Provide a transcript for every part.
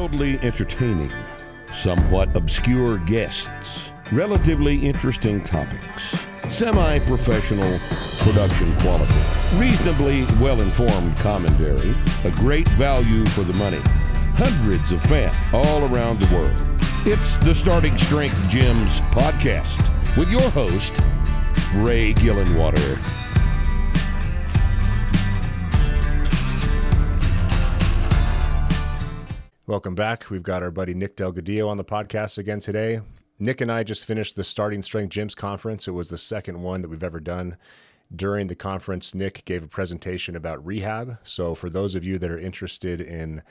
entertaining, somewhat obscure guests, relatively interesting topics, semi professional production quality, reasonably well informed commentary, a great value for the money, hundreds of fans all around the world. It's the Starting Strength Gyms podcast with your host, Ray Gillenwater. Welcome back. We've got our buddy Nick Delgadillo on the podcast again today. Nick and I just finished the Starting Strength Gyms conference. It was the second one that we've ever done. During the conference, Nick gave a presentation about rehab. So, for those of you that are interested in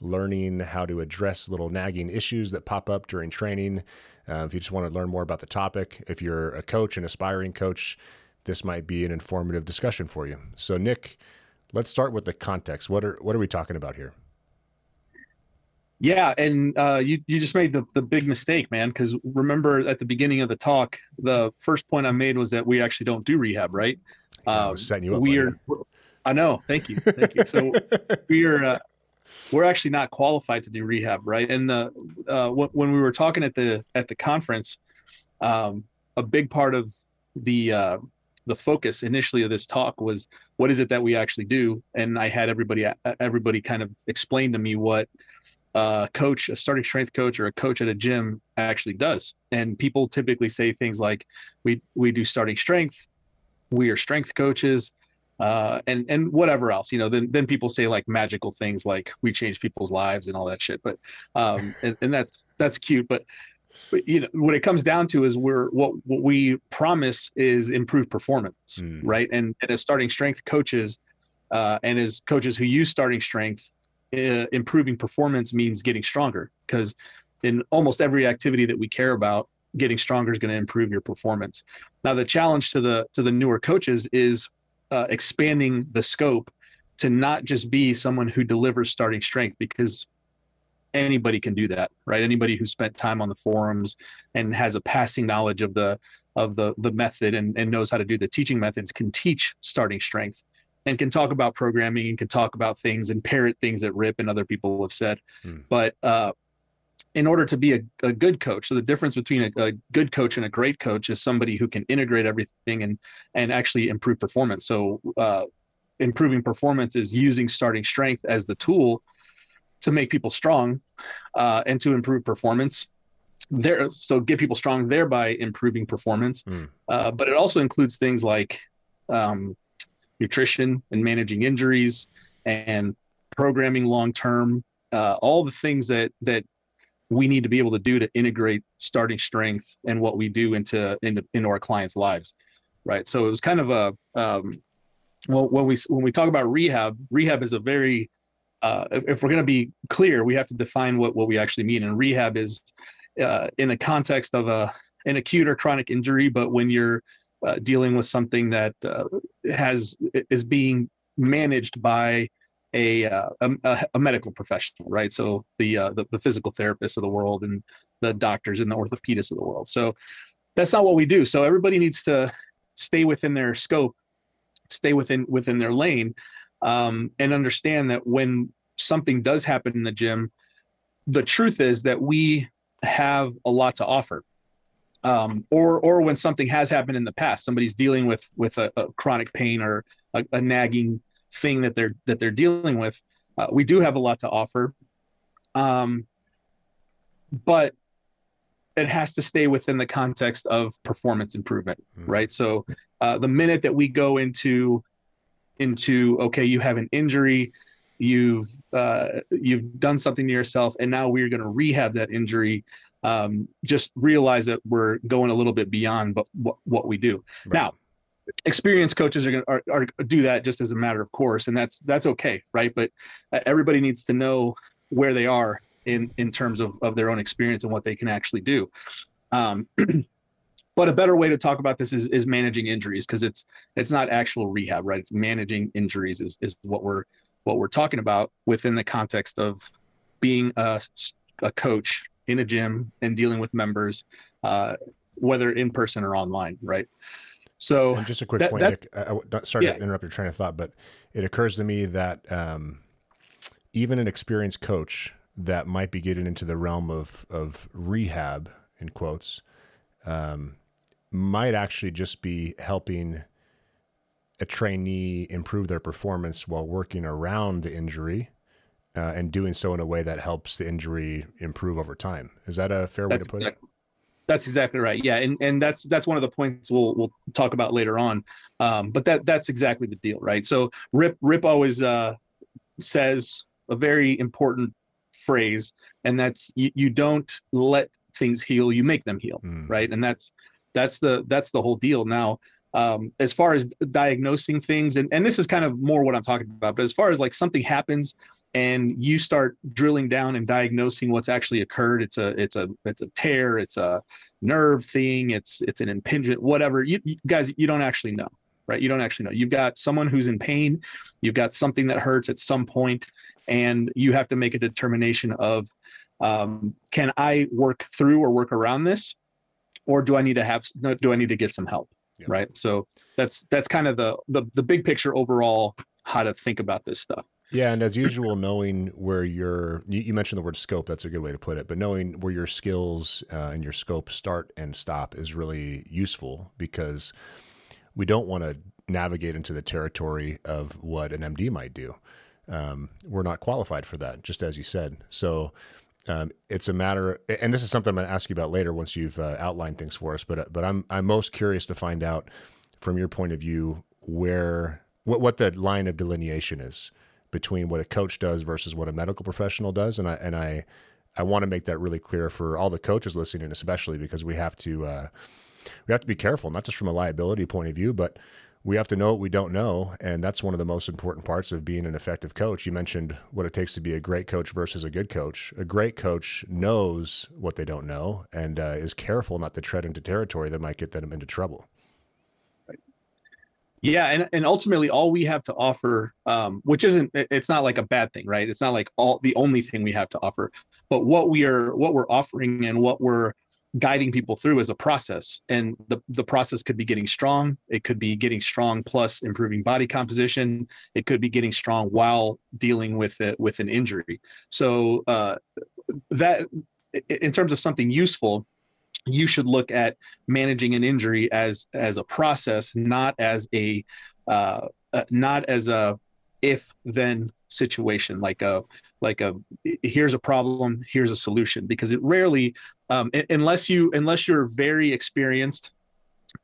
learning how to address little nagging issues that pop up during training, uh, if you just want to learn more about the topic, if you're a coach, an aspiring coach, this might be an informative discussion for you. So, Nick, let's start with the context. What are what are we talking about here? Yeah, and uh, you you just made the the big mistake, man. Because remember at the beginning of the talk, the first point I made was that we actually don't do rehab, right? I setting you up. We are. I know. Thank you. Thank you. So we are. Uh, we're actually not qualified to do rehab, right? And the uh, when we were talking at the at the conference, um, a big part of the uh, the focus initially of this talk was what is it that we actually do, and I had everybody everybody kind of explain to me what a coach, a starting strength coach, or a coach at a gym actually does. And people typically say things like, "We we do starting strength, we are strength coaches." Uh, and and whatever else, you know, then then people say like magical things like we change people's lives and all that shit. But um, and, and that's that's cute. But, but you know what it comes down to is we're what what we promise is improved performance, mm. right? And, and as starting strength coaches, uh, and as coaches who use starting strength, uh, improving performance means getting stronger because in almost every activity that we care about getting stronger is going to improve your performance. Now the challenge to the to the newer coaches is uh, expanding the scope to not just be someone who delivers starting strength because anybody can do that right? Anybody who spent time on the forums and has a passing knowledge of the of the the method and, and knows how to do the teaching methods can teach starting strength and can talk about programming and can talk about things and parrot things that Rip and other people have said. Mm. But uh, in order to be a, a, good coach, so the difference between a, a, good coach and a great coach is somebody who can integrate everything and and actually improve performance. So uh, improving performance is using starting strength as the tool to make people strong uh, and to improve performance there so get people strong thereby improving performance mm. uh, but it also includes things like um, nutrition and managing injuries and programming long term, uh, all the things that that we need to be able to do to integrate starting strength and what we do into into, into our clients' lives, right? So it was kind of a um, well when we when we talk about rehab, rehab is a very uh, if we're going to be clear, we have to define what what we actually mean. And rehab is uh, in the context of a an acute or chronic injury, but when you're uh, dealing with something that uh, has is being managed by a, uh, a, a medical professional, right? So the, uh, the, the physical therapists of the world and the doctors and the orthopedists of the world. So that's not what we do. So everybody needs to stay within their scope, stay within within their lane, um, and understand that when something does happen in the gym, the truth is that we have a lot to offer um, or or when something has happened in the past, somebody's dealing with with a, a chronic pain or a, a, nagging thing that they're that they're dealing with. Uh, we do have a lot to offer, um, but it has to stay within the context of performance improvement, mm-hmm. right? So uh, the minute that we go into into okay, you have an injury, you've uh, you've done something to yourself, and now we're going to rehab that injury um, just realize that we're going a little bit beyond but what, what we do. Right. now experienced coaches are going to do that just as a matter of course and that's that's okay right? But uh, everybody needs to know where they are in in terms of, of their own experience and what they can actually do. Um, but a better way to talk about this is, is managing injuries because it's it's not actual rehab right? It's managing injuries is, is what we're what we're talking about within the context of being a, a coach in a gym and dealing with members, uh, whether in person or online, right? So, and just a quick that, point, Nick. I, I, sorry yeah. to interrupt your train of thought, but it occurs to me that um, even an experienced coach that might be getting into the realm of of rehab in quotes um, might actually just be helping a trainee improve their performance while working around the injury uh, and doing so in a way that helps the injury improve over time. Is that a fair that's way to put exactly, it? That's exactly right. Yeah, and and that's that's one of the points we'll we'll talk about later on. Um, but that that's exactly the deal, right? So Rip Rip always uh, says a very important phrase, and that's you, you don't let things heal, you make them heal, mm. right? And that's that's the that's the whole deal. Now, um, as far as diagnosing things, and and this is kind of more what I'm talking about, but as far as like something happens and you start drilling down and diagnosing what's actually occurred. It's a it's a it's a tear it's a nerve thing it's it's an impingement whatever. You, you, guys you don't actually know right? You don't actually know. You've got someone who's in pain you've got something that hurts at some point and you have to make a determination of um, can i work through or work around this or do i need to have do i need to get some help right? So that's that's kind of the, the the big picture overall how to think about this stuff yeah, and as usual, knowing where your you, you, mentioned the word scope. That's a good way to put it. But knowing where your skills uh, and your scope start and stop is really useful because we don't want to navigate into the territory of what an MD might do. Um, we're not qualified for that, just as you said. So um, it's a matter, and this is something I'm going to ask you about later once you've uh, outlined things for us. But but I'm I'm most curious to find out from your point of view where what what the line of delineation is between what a coach does versus what a medical professional does, and I and I I want to make that really clear for all the coaches listening, especially because we have to uh, we have to be careful, not just from a liability point of view, but we have to know what we don't know, and that's one of the most important parts of being an effective coach. You mentioned what it takes to be a great coach versus a good coach. A great coach knows what they don't know and uh, is careful not to tread into territory that might get them into trouble. Yeah, and and ultimately, all we have to offer, um, which isn't, it's not like a bad thing, right? It's not like all the only thing we have to offer, but what we are, what we're offering, and what we're guiding people through is a process, and the the process could be getting strong. It could be getting strong plus improving body composition. It could be getting strong while dealing with it with an injury. So uh, that, in terms of something useful, you should look at managing an injury as as a process, not as a uh, uh, not as a if then situation like a like a here's a problem here's a solution. Because it rarely um, unless you unless you're very experienced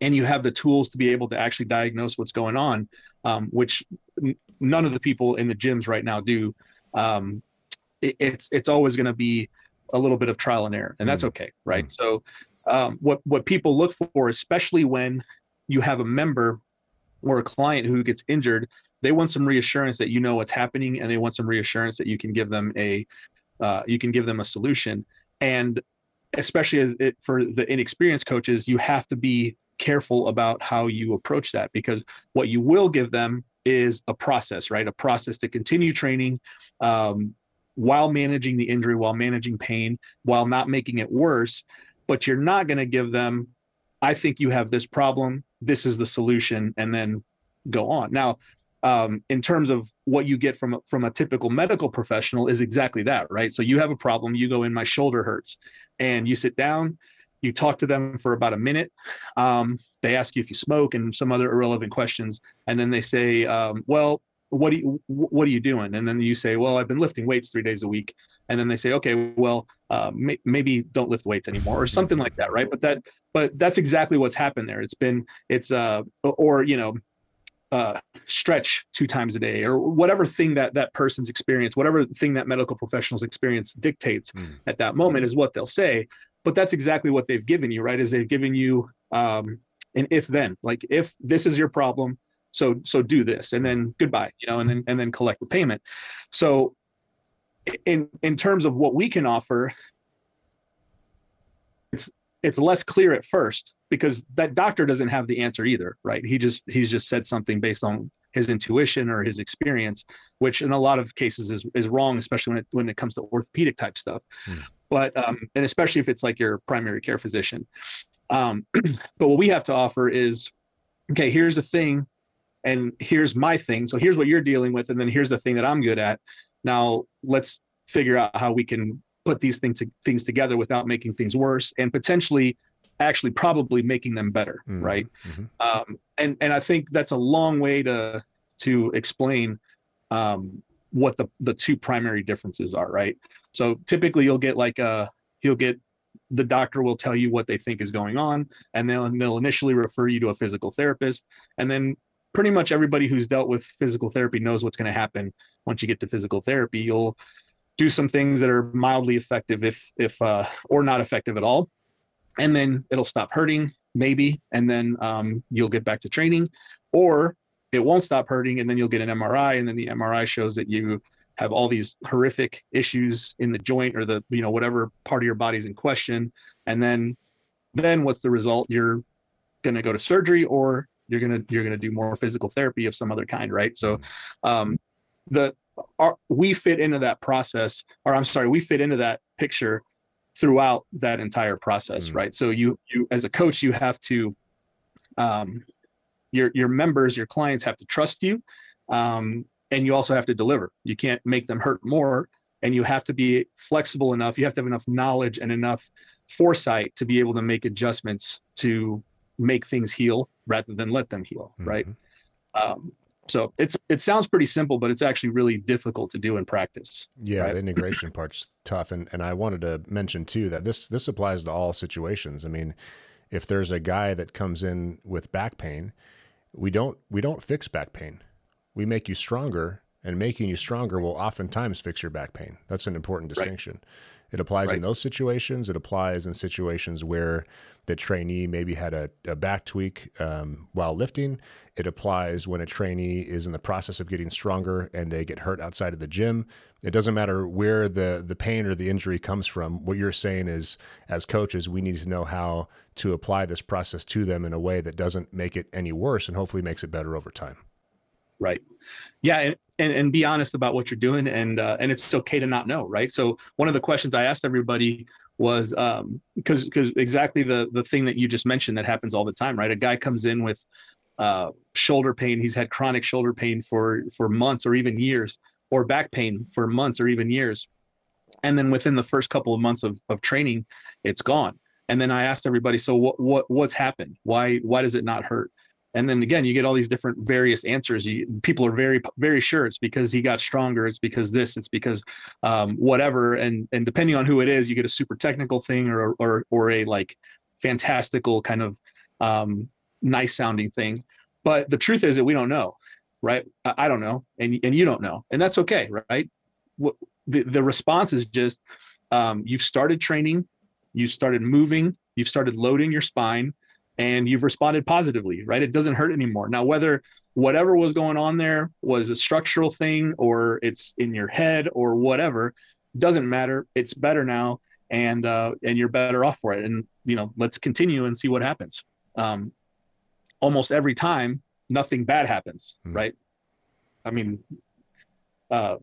and you have the tools to be able to actually diagnose what's going on um, which n- none of the people in the gyms right now do um, it, it's it's always going to be a little bit of trial and error and that's mm. okay right mm. so um, what what people look for, especially when you have a member or a client who gets injured, they want some reassurance that you know what's happening, and they want some reassurance that you can give them a uh, you can give them a solution. And especially as it, for the inexperienced coaches, you have to be careful about how you approach that because what you will give them is a process, right? A process to continue training um, while managing the injury, while managing pain, while not making it worse but you're not going to give them i think you have this problem this is the solution and then go on. Now um, in terms of what you get from from a typical medical professional is exactly that right? So you have a problem you go in my shoulder hurts and you sit down you talk to them for about a minute um, they ask you if you smoke and some other irrelevant questions and then they say um, well what do you what are you doing? And then you say well i've been lifting weights three days a week. And then they say okay well uh, may, maybe don't lift weights anymore or something like that right? But that but that's exactly what's happened there. It's been it's uh or you know uh, stretch two times a day or whatever thing that that person's experience whatever thing that medical professionals experience dictates mm. at that moment is what they'll say. But that's exactly what they've given you right? Is they've given you um, an if then. Like if this is your problem so so do this and then goodbye you know and then and then collect the payment. So in in terms of what we can offer it's it's less clear at first because that doctor doesn't have the answer either right? He just he's just said something based on his intuition or his experience which in a lot of cases is is wrong especially when it when it comes to orthopedic type stuff. Hmm. but um and especially if it's like your primary care physician. Um but what we have to offer is okay here's the thing and here's my thing so here's what you're dealing with and then here's the thing that i'm good at now let's figure out how we can put these things things together without making things worse and potentially actually probably making them better mm-hmm. right mm-hmm. Um, and and i think that's a long way to to explain um, what the the two primary differences are right so typically you'll get like a you'll get the doctor will tell you what they think is going on and they'll they'll initially refer you to a physical therapist and then pretty much everybody who's dealt with physical therapy knows what's going to happen once you get to physical therapy. You'll do some things that are mildly effective if if uh, or not effective at all and then it'll stop hurting maybe and then um, you'll get back to training or it won't stop hurting and then you'll get an mri and then the mri shows that you have all these horrific issues in the joint or the you know whatever part of your body's in question and then then what's the result? You're going to go to surgery or you're going to you're to do more physical therapy of some other kind right so um the our, we fit into that process or i'm sorry we fit into that picture throughout that entire process mm right so you you as a coach you have to um your your members your clients have to trust you um and you also have to deliver. You can't make them hurt more, and you have to be flexible enough. You have to have enough knowledge and enough foresight to be able to make adjustments to make things heal rather than let them heal. Mm-hmm. Right. Um, so it's it sounds pretty simple, but it's actually really difficult to do in practice. Yeah, right? the integration part's tough, and and I wanted to mention too that this this applies to all situations. I mean, if there's a guy that comes in with back pain, we don't we don't fix back pain we make you stronger, and making you stronger will oftentimes fix your back pain. That's an important distinction. It applies right. in those situations. It applies in situations where the trainee maybe had a, a back tweak um, while lifting. It applies when a trainee is in the process of getting stronger and they get hurt outside of the gym. It doesn't matter where the, the pain or the injury comes from. What you're saying is, as coaches, we need to know how to apply this process to them in a way that doesn't make it any worse and hopefully makes it better over time. Right. Yeah, and, and, and be honest about what you're doing, and uh, and it's okay to not know, right? So one of the questions I asked everybody was um because because exactly the the thing that you just mentioned that happens all the time, right? A guy comes in with uh, shoulder pain, he's had chronic shoulder pain for for months or even years, or back pain for months or even years, and then within the first couple of months of of training, it's gone. And then I asked everybody, so what what what's happened? Why why does it not hurt? And then again you get all these different various answers. You, people are very very sure it's because he got stronger it's because this it's because um, whatever. And and depending on who it is you get a super technical thing or or or a like fantastical kind of um, nice sounding thing. But the truth is that we don't know right? I, don't know. And and you don't know. And that's okay right? What, the, the response is just um, you've started training you've started moving you've started loading your spine and you've responded positively, right? It doesn't hurt anymore. Now, whether whatever was going on there was a structural thing or it's in your head or whatever, doesn't matter. It's better now, and uh, and you're better off for it. And you know, let's continue and see what happens. Um, almost every time, nothing bad happens, mm right? I mean, uh,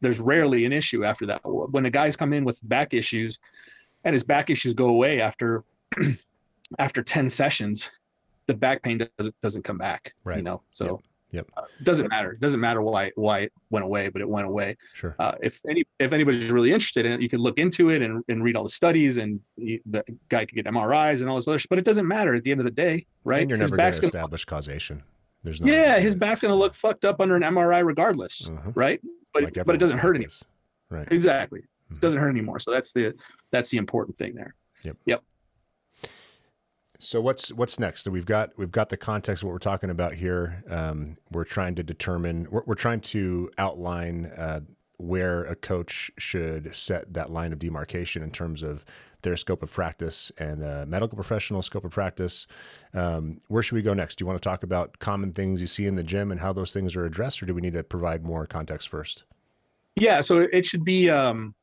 there's rarely an issue after that. When the guys come in with back issues, and his back issues go away after after 10 sessions the back pain doesn't doesn't come back right you know so yep. Yep. Uh, doesn't matter. It doesn't matter why why it went away, but it went away. Sure. Uh, if any if anybody's really interested in it, you can look into it and, and read all the studies, and you, the guy could get MRIs and all this other. Stuff. But it doesn't matter at the end of the day, right? And you're never going to establish causation. There's no. Yeah, his back's going to look fucked up under an MRI regardless, uh-huh. right? But like but it doesn't hurt anymore. Right. Exactly. Mm-hmm. It doesn't hurt anymore. So that's the that's the important thing there. Yep. Yep. So what's what's next? So we've got we've got the context of what we're talking about here. Um, we're trying to determine. We're, we're trying to outline uh, where a coach should set that line of demarcation in terms of their scope of practice and a medical professional scope of practice. Um, where should we go next? Do you want to talk about common things you see in the gym and how those things are addressed, or do we need to provide more context first? Yeah, so it should be. Um,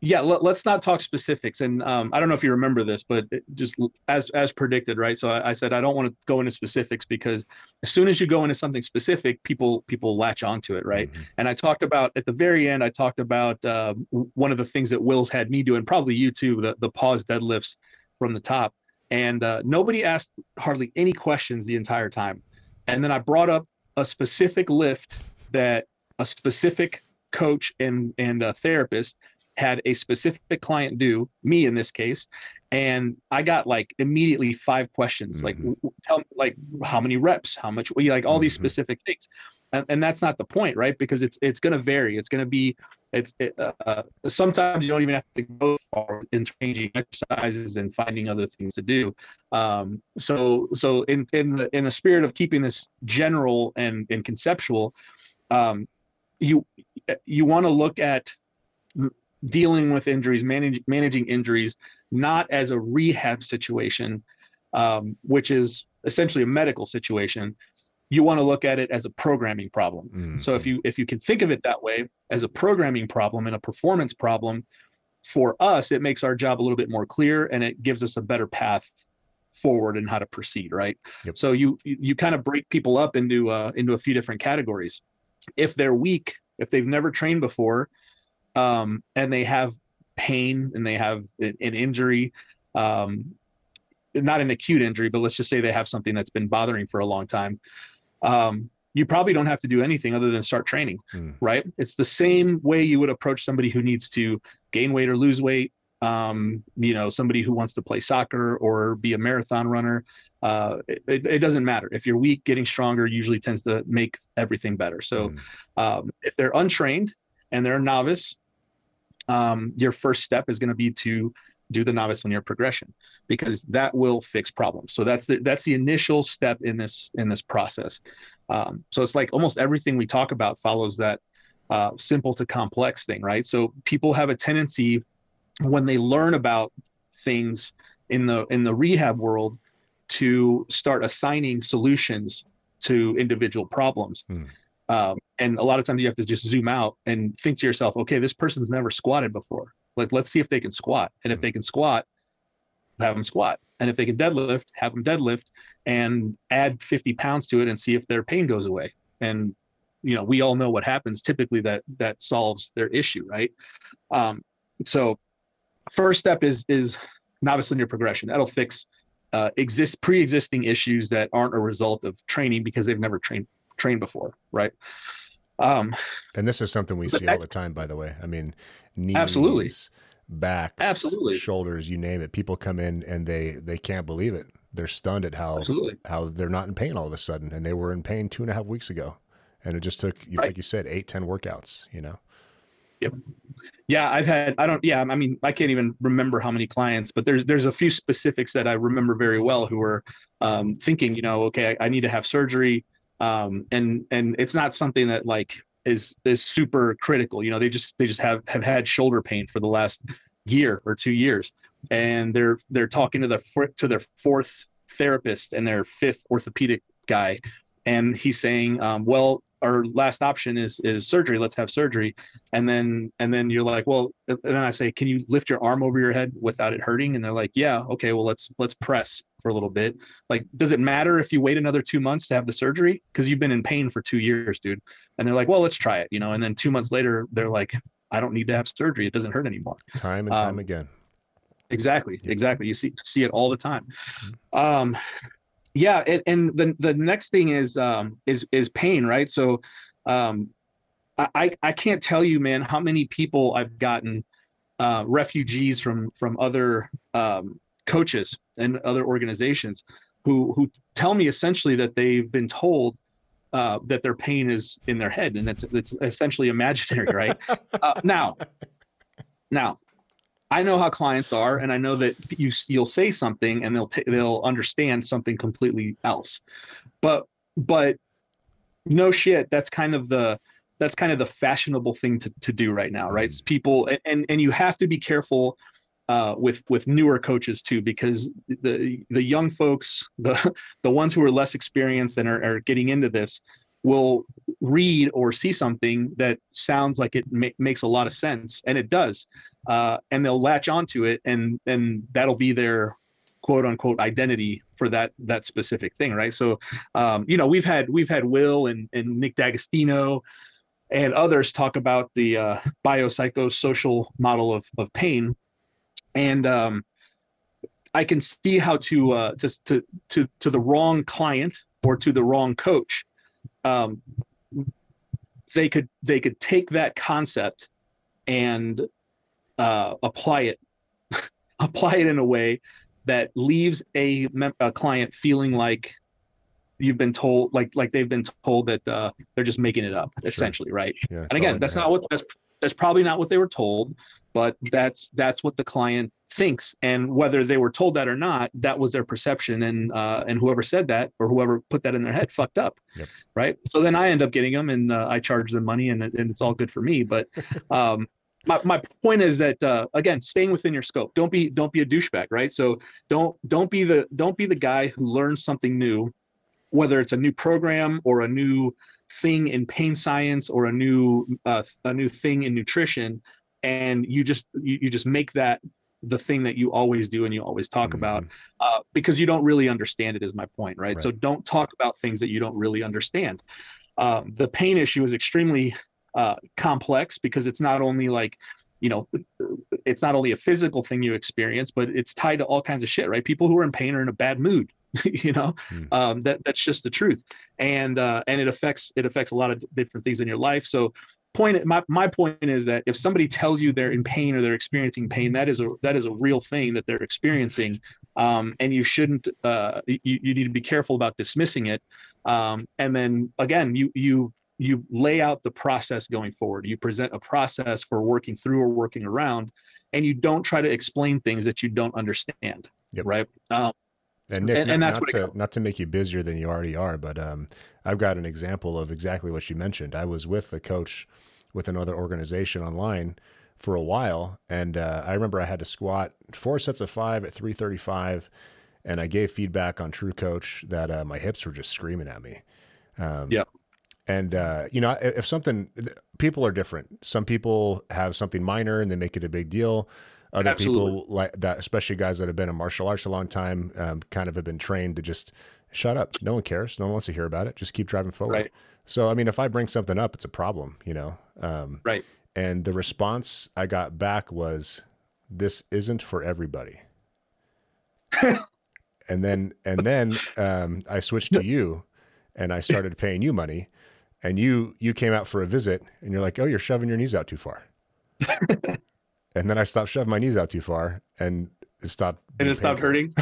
yeah let, us not talk specifics and um, i don't know if you remember this but just as as predicted right? So I, I, said i don't want to go into specifics because as soon as you go into something specific people people latch onto it right? Mm-hmm. and i talked about at the very end i talked about uh, one of the things that will's had me do and probably you too the, the pause deadlifts from the top and uh, nobody asked hardly any questions the entire time. And then i brought up a specific lift that a specific coach and and a therapist had a specific client do me in this case and i got like immediately five questions mm-hmm. like tell me like how many reps how much like all mm-hmm. these specific things and, and, that's not the point right because it's it's going to vary it's going to be it's it, uh, uh, sometimes you don't even have to go far in changing exercises and finding other things to do um, so so in in the in the spirit of keeping this general and and conceptual um, you you want to look at dealing with injuries, manage, managing injuries, not as a rehab situation, um, which is essentially a medical situation. You want to look at it as a programming problem. Mm-hmm. So if you if you can think of it that way as a programming problem and a performance problem, for us it makes our job a little bit more clear and it gives us a better path forward and how to proceed. Right. Yep. So you you kind of break people up into uh, into a few different categories. If they're weak, if they've never trained before, um, and they have pain and they have an injury, um, not an acute injury, but let's just say they have something that's been bothering for a long time. Um, you probably don't have to do anything other than start training, mm. right? It's the same way you would approach somebody who needs to gain weight or lose weight. Um, you know, somebody who wants to play soccer or be a marathon runner. Uh, it, it, doesn't matter. If you're weak, getting stronger usually tends to make everything better. So, mm. um, if they're untrained and they're a novice, um, your first step is going to be to do the novice linear progression because that will fix problems. So that's the that's the initial step in this in this process. Um, so it's like almost everything we talk about follows that uh, simple to complex thing, right? So people have a tendency when they learn about things in the in the rehab world to start assigning solutions to individual problems. Hmm. Um, and a lot of times you have to just zoom out and think to yourself, okay, this person's never squatted before. Like, let's see if they can squat. And if they can squat, have them squat. And if they can deadlift, have them deadlift and add 50 pounds to it and see if their pain goes away. And, you know, we all know what happens typically that that solves their issue, right? Um, so first step is is novice linear progression. That'll fix uh, exist pre-existing issues that aren't a result of training because they've never trained trained before, right? Um, and this is something we see all the time, by the way. I mean, knees, absolutely, back, absolutely, shoulders, you name it. People come in and they they can't believe it. They're stunned at how absolutely. how they're not in pain all of a sudden, and they were in pain two and a half weeks ago, and it just took, right. like you said, eight ten workouts. You know. Yep. Yeah, I've had I don't yeah, I mean I can't even remember how many clients, but there's there's a few specifics that I remember very well who were um, thinking, you know, okay, I, I need to have surgery um, and and it's not something that like is is super critical. You know, they just they just have have had shoulder pain for the last year or two years, and they're they're talking to their to their fourth therapist and their fifth orthopedic guy, and he's saying, um, well, our last option is is surgery. Let's have surgery. And then and then you're like well and then i say can you lift your arm over your head without it hurting? And they're like yeah okay well let's let's press for a little bit. Like does it matter if you wait another two months to have the surgery? Because you've been in pain for two years dude. And they're like well let's try it you know? And then two months later they're like i don't need to have surgery. It doesn't hurt anymore. Time and time um, again. exactly exactly. You see see it all the time. Mm-hmm. um yeah and, and the the next thing is um is is pain right? So um i i can't tell you man how many people i've gotten uh refugees from from other um coaches and other organizations who who tell me essentially that they've been told uh, that their pain is in their head and it's it's essentially imaginary right uh, now now I know how clients are, and I know that you you'll say something and they'll t- they'll understand something completely else. But but no shit, that's kind of the that's kind of the fashionable thing to, to do right now, right? It's people and and you have to be careful uh, with with newer coaches too, because the the young folks, the the ones who are less experienced and are, are getting into this, will read or see something that sounds like it ma- makes a lot of sense, and it does, uh, and they'll latch onto it, and and that'll be their quote unquote identity for that that specific thing, right? So, um, you know, we've had we've had Will and and Nick D'Agostino and others talk about the uh, biopsychosocial model of of pain, and um, I can see how to uh, to to to to the wrong client or to the wrong coach um, they could they could take that concept and uh, apply it apply it in a way that leaves a, a client feeling like you've been told like like they've been told that uh, they're just making it up sure. essentially right yeah, and again that's not what that's that's probably not what they were told but that's that's what the client thinks. And whether they were told that or not that was their perception. And uh, and whoever said that or whoever put that in their head fucked up. Yep. right? So then i end up getting them and uh, i charge them money and, and it's all good for me. But um, my, my point is that uh, again staying within your scope. Don't be don't be a douchebag right? So don't don't be the don't be the guy who learns something new whether it's a new program or a new thing in pain science or a new uh, a new thing in nutrition and you just you, you just make that the thing that you always do and you always talk mm-hmm. about uh, because you don't really understand it is my point right? right? so don't talk about things that you don't really understand um, the pain issue is extremely uh, complex because it's not only like you know it's not only a physical thing you experience but it's tied to all kinds of shit right people who are in pain are in a bad mood you know mm. um, that that's just the truth and uh, and it affects it affects a lot of different things in your life so point my, my point is that if somebody tells you they're in pain or they're experiencing pain that is a that is a real thing that they're experiencing. Um, and you shouldn't uh, you, you need to be careful about dismissing it. Um, and then again you you you lay out the process going forward. You present a process for working through or working around and you don't try to explain things that you don't understand yep. right? Um, and Nick, and, and not, not to not to make you busier than you already are, but um, I've got an example of exactly what you mentioned. I was with a coach with another organization online for a while, and uh, I remember I had to squat four sets of five at 335, and I gave feedback on True Coach that uh, my hips were just screaming at me. Um, yeah. And uh, you know, if something, people are different. Some people have something minor and they make it a big deal other Absolutely. people like that, especially guys that have been in martial arts a long time, um, kind of have been trained to just shut up. No one cares. No one wants to hear about it. Just keep driving forward. Right. So, I mean, if I bring something up, it's a problem, you know? Um, right. And the response I got back was, this isn't for everybody. and then, and then, um, I switched to you and I started paying you money and you, you came out for a visit and you're like, oh, you're shoving your knees out too far. and then I stopped shoving my knees out too far, and it stopped. And it stopped hurting.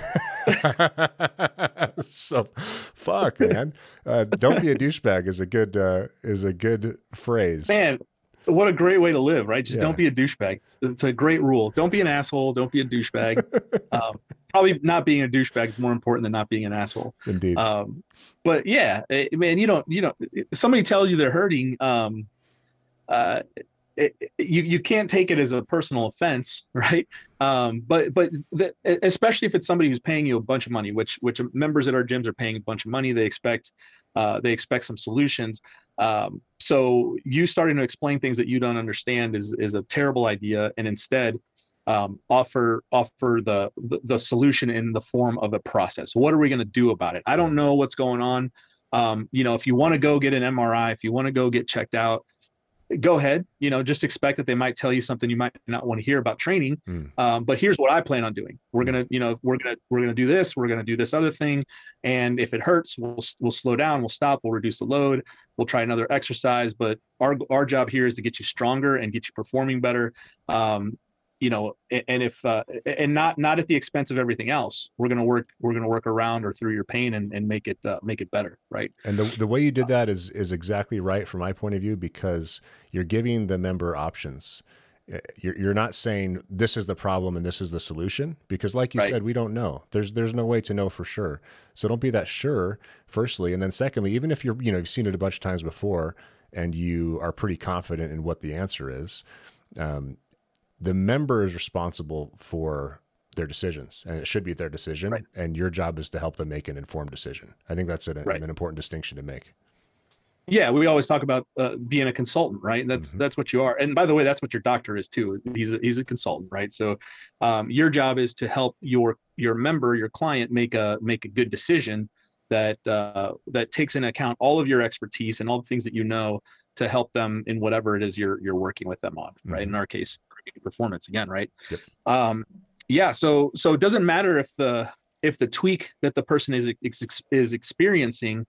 so, fuck, man. Uh, don't be a douchebag is a good uh, is a good phrase. Man, what a great way to live, right? Just yeah. don't be a douchebag. It's a great rule. Don't be an asshole. Don't be a douchebag. um, probably not being a douchebag is more important than not being an asshole. Indeed. Um, but yeah, it, eh, man, you don't, you know, somebody tells you they're hurting. Um, uh, you you can't take it as a personal offense, right? Um, but but the, especially if it's somebody who's paying you a bunch of money, which which members at our gyms are paying a bunch of money. They expect uh, they expect some solutions. Um, so you starting to explain things that you don't understand is is a terrible idea, and instead um, offer offer the, the, the solution in the form of a process. What are we going to do about it? I don't know what's going on. Um, you know, if you want to go get an MRI, if you want to go get checked out, go ahead you know just expect that they might tell you something you might not want to hear about training. Mm. um, but here's what i plan on doing. We're gonna you know we're gonna we're gonna do this we're gonna do this other thing and if it hurts we'll we'll slow down we'll stop we'll reduce the load we'll try another exercise but our our job here is to get you stronger and get you performing better. Um, you know and if uh, and not not at the expense of everything else we're going to work we're going to work around or through your pain and, and make it uh, make it better right? And the, the way you did that is is exactly right from my point of view because you're giving the member options. You're, you're not saying this is the problem and this is the solution because like you right. said we don't know. There's there's no way to know for sure. So don't be that sure firstly. And then secondly even if you're you know you've seen it a bunch of times before and you are pretty confident in what the answer is um, the member is responsible for their decisions and it should be their decision right. and your job is to help them make an informed decision i think that's an, right. an important distinction to make yeah we always talk about uh, being a consultant right that's mm-hmm. that's what you are and by the way that's what your doctor is too he's a, he's a consultant right so um, your job is to help your your member your client make a make a good decision that uh, that takes into account all of your expertise and all the things that you know to help them in whatever it is you're you're working with them on right mm-hmm. in our case performance again, right? Yep. Um, yeah. So so it doesn't matter if the if the tweak that the person is ex- is experiencing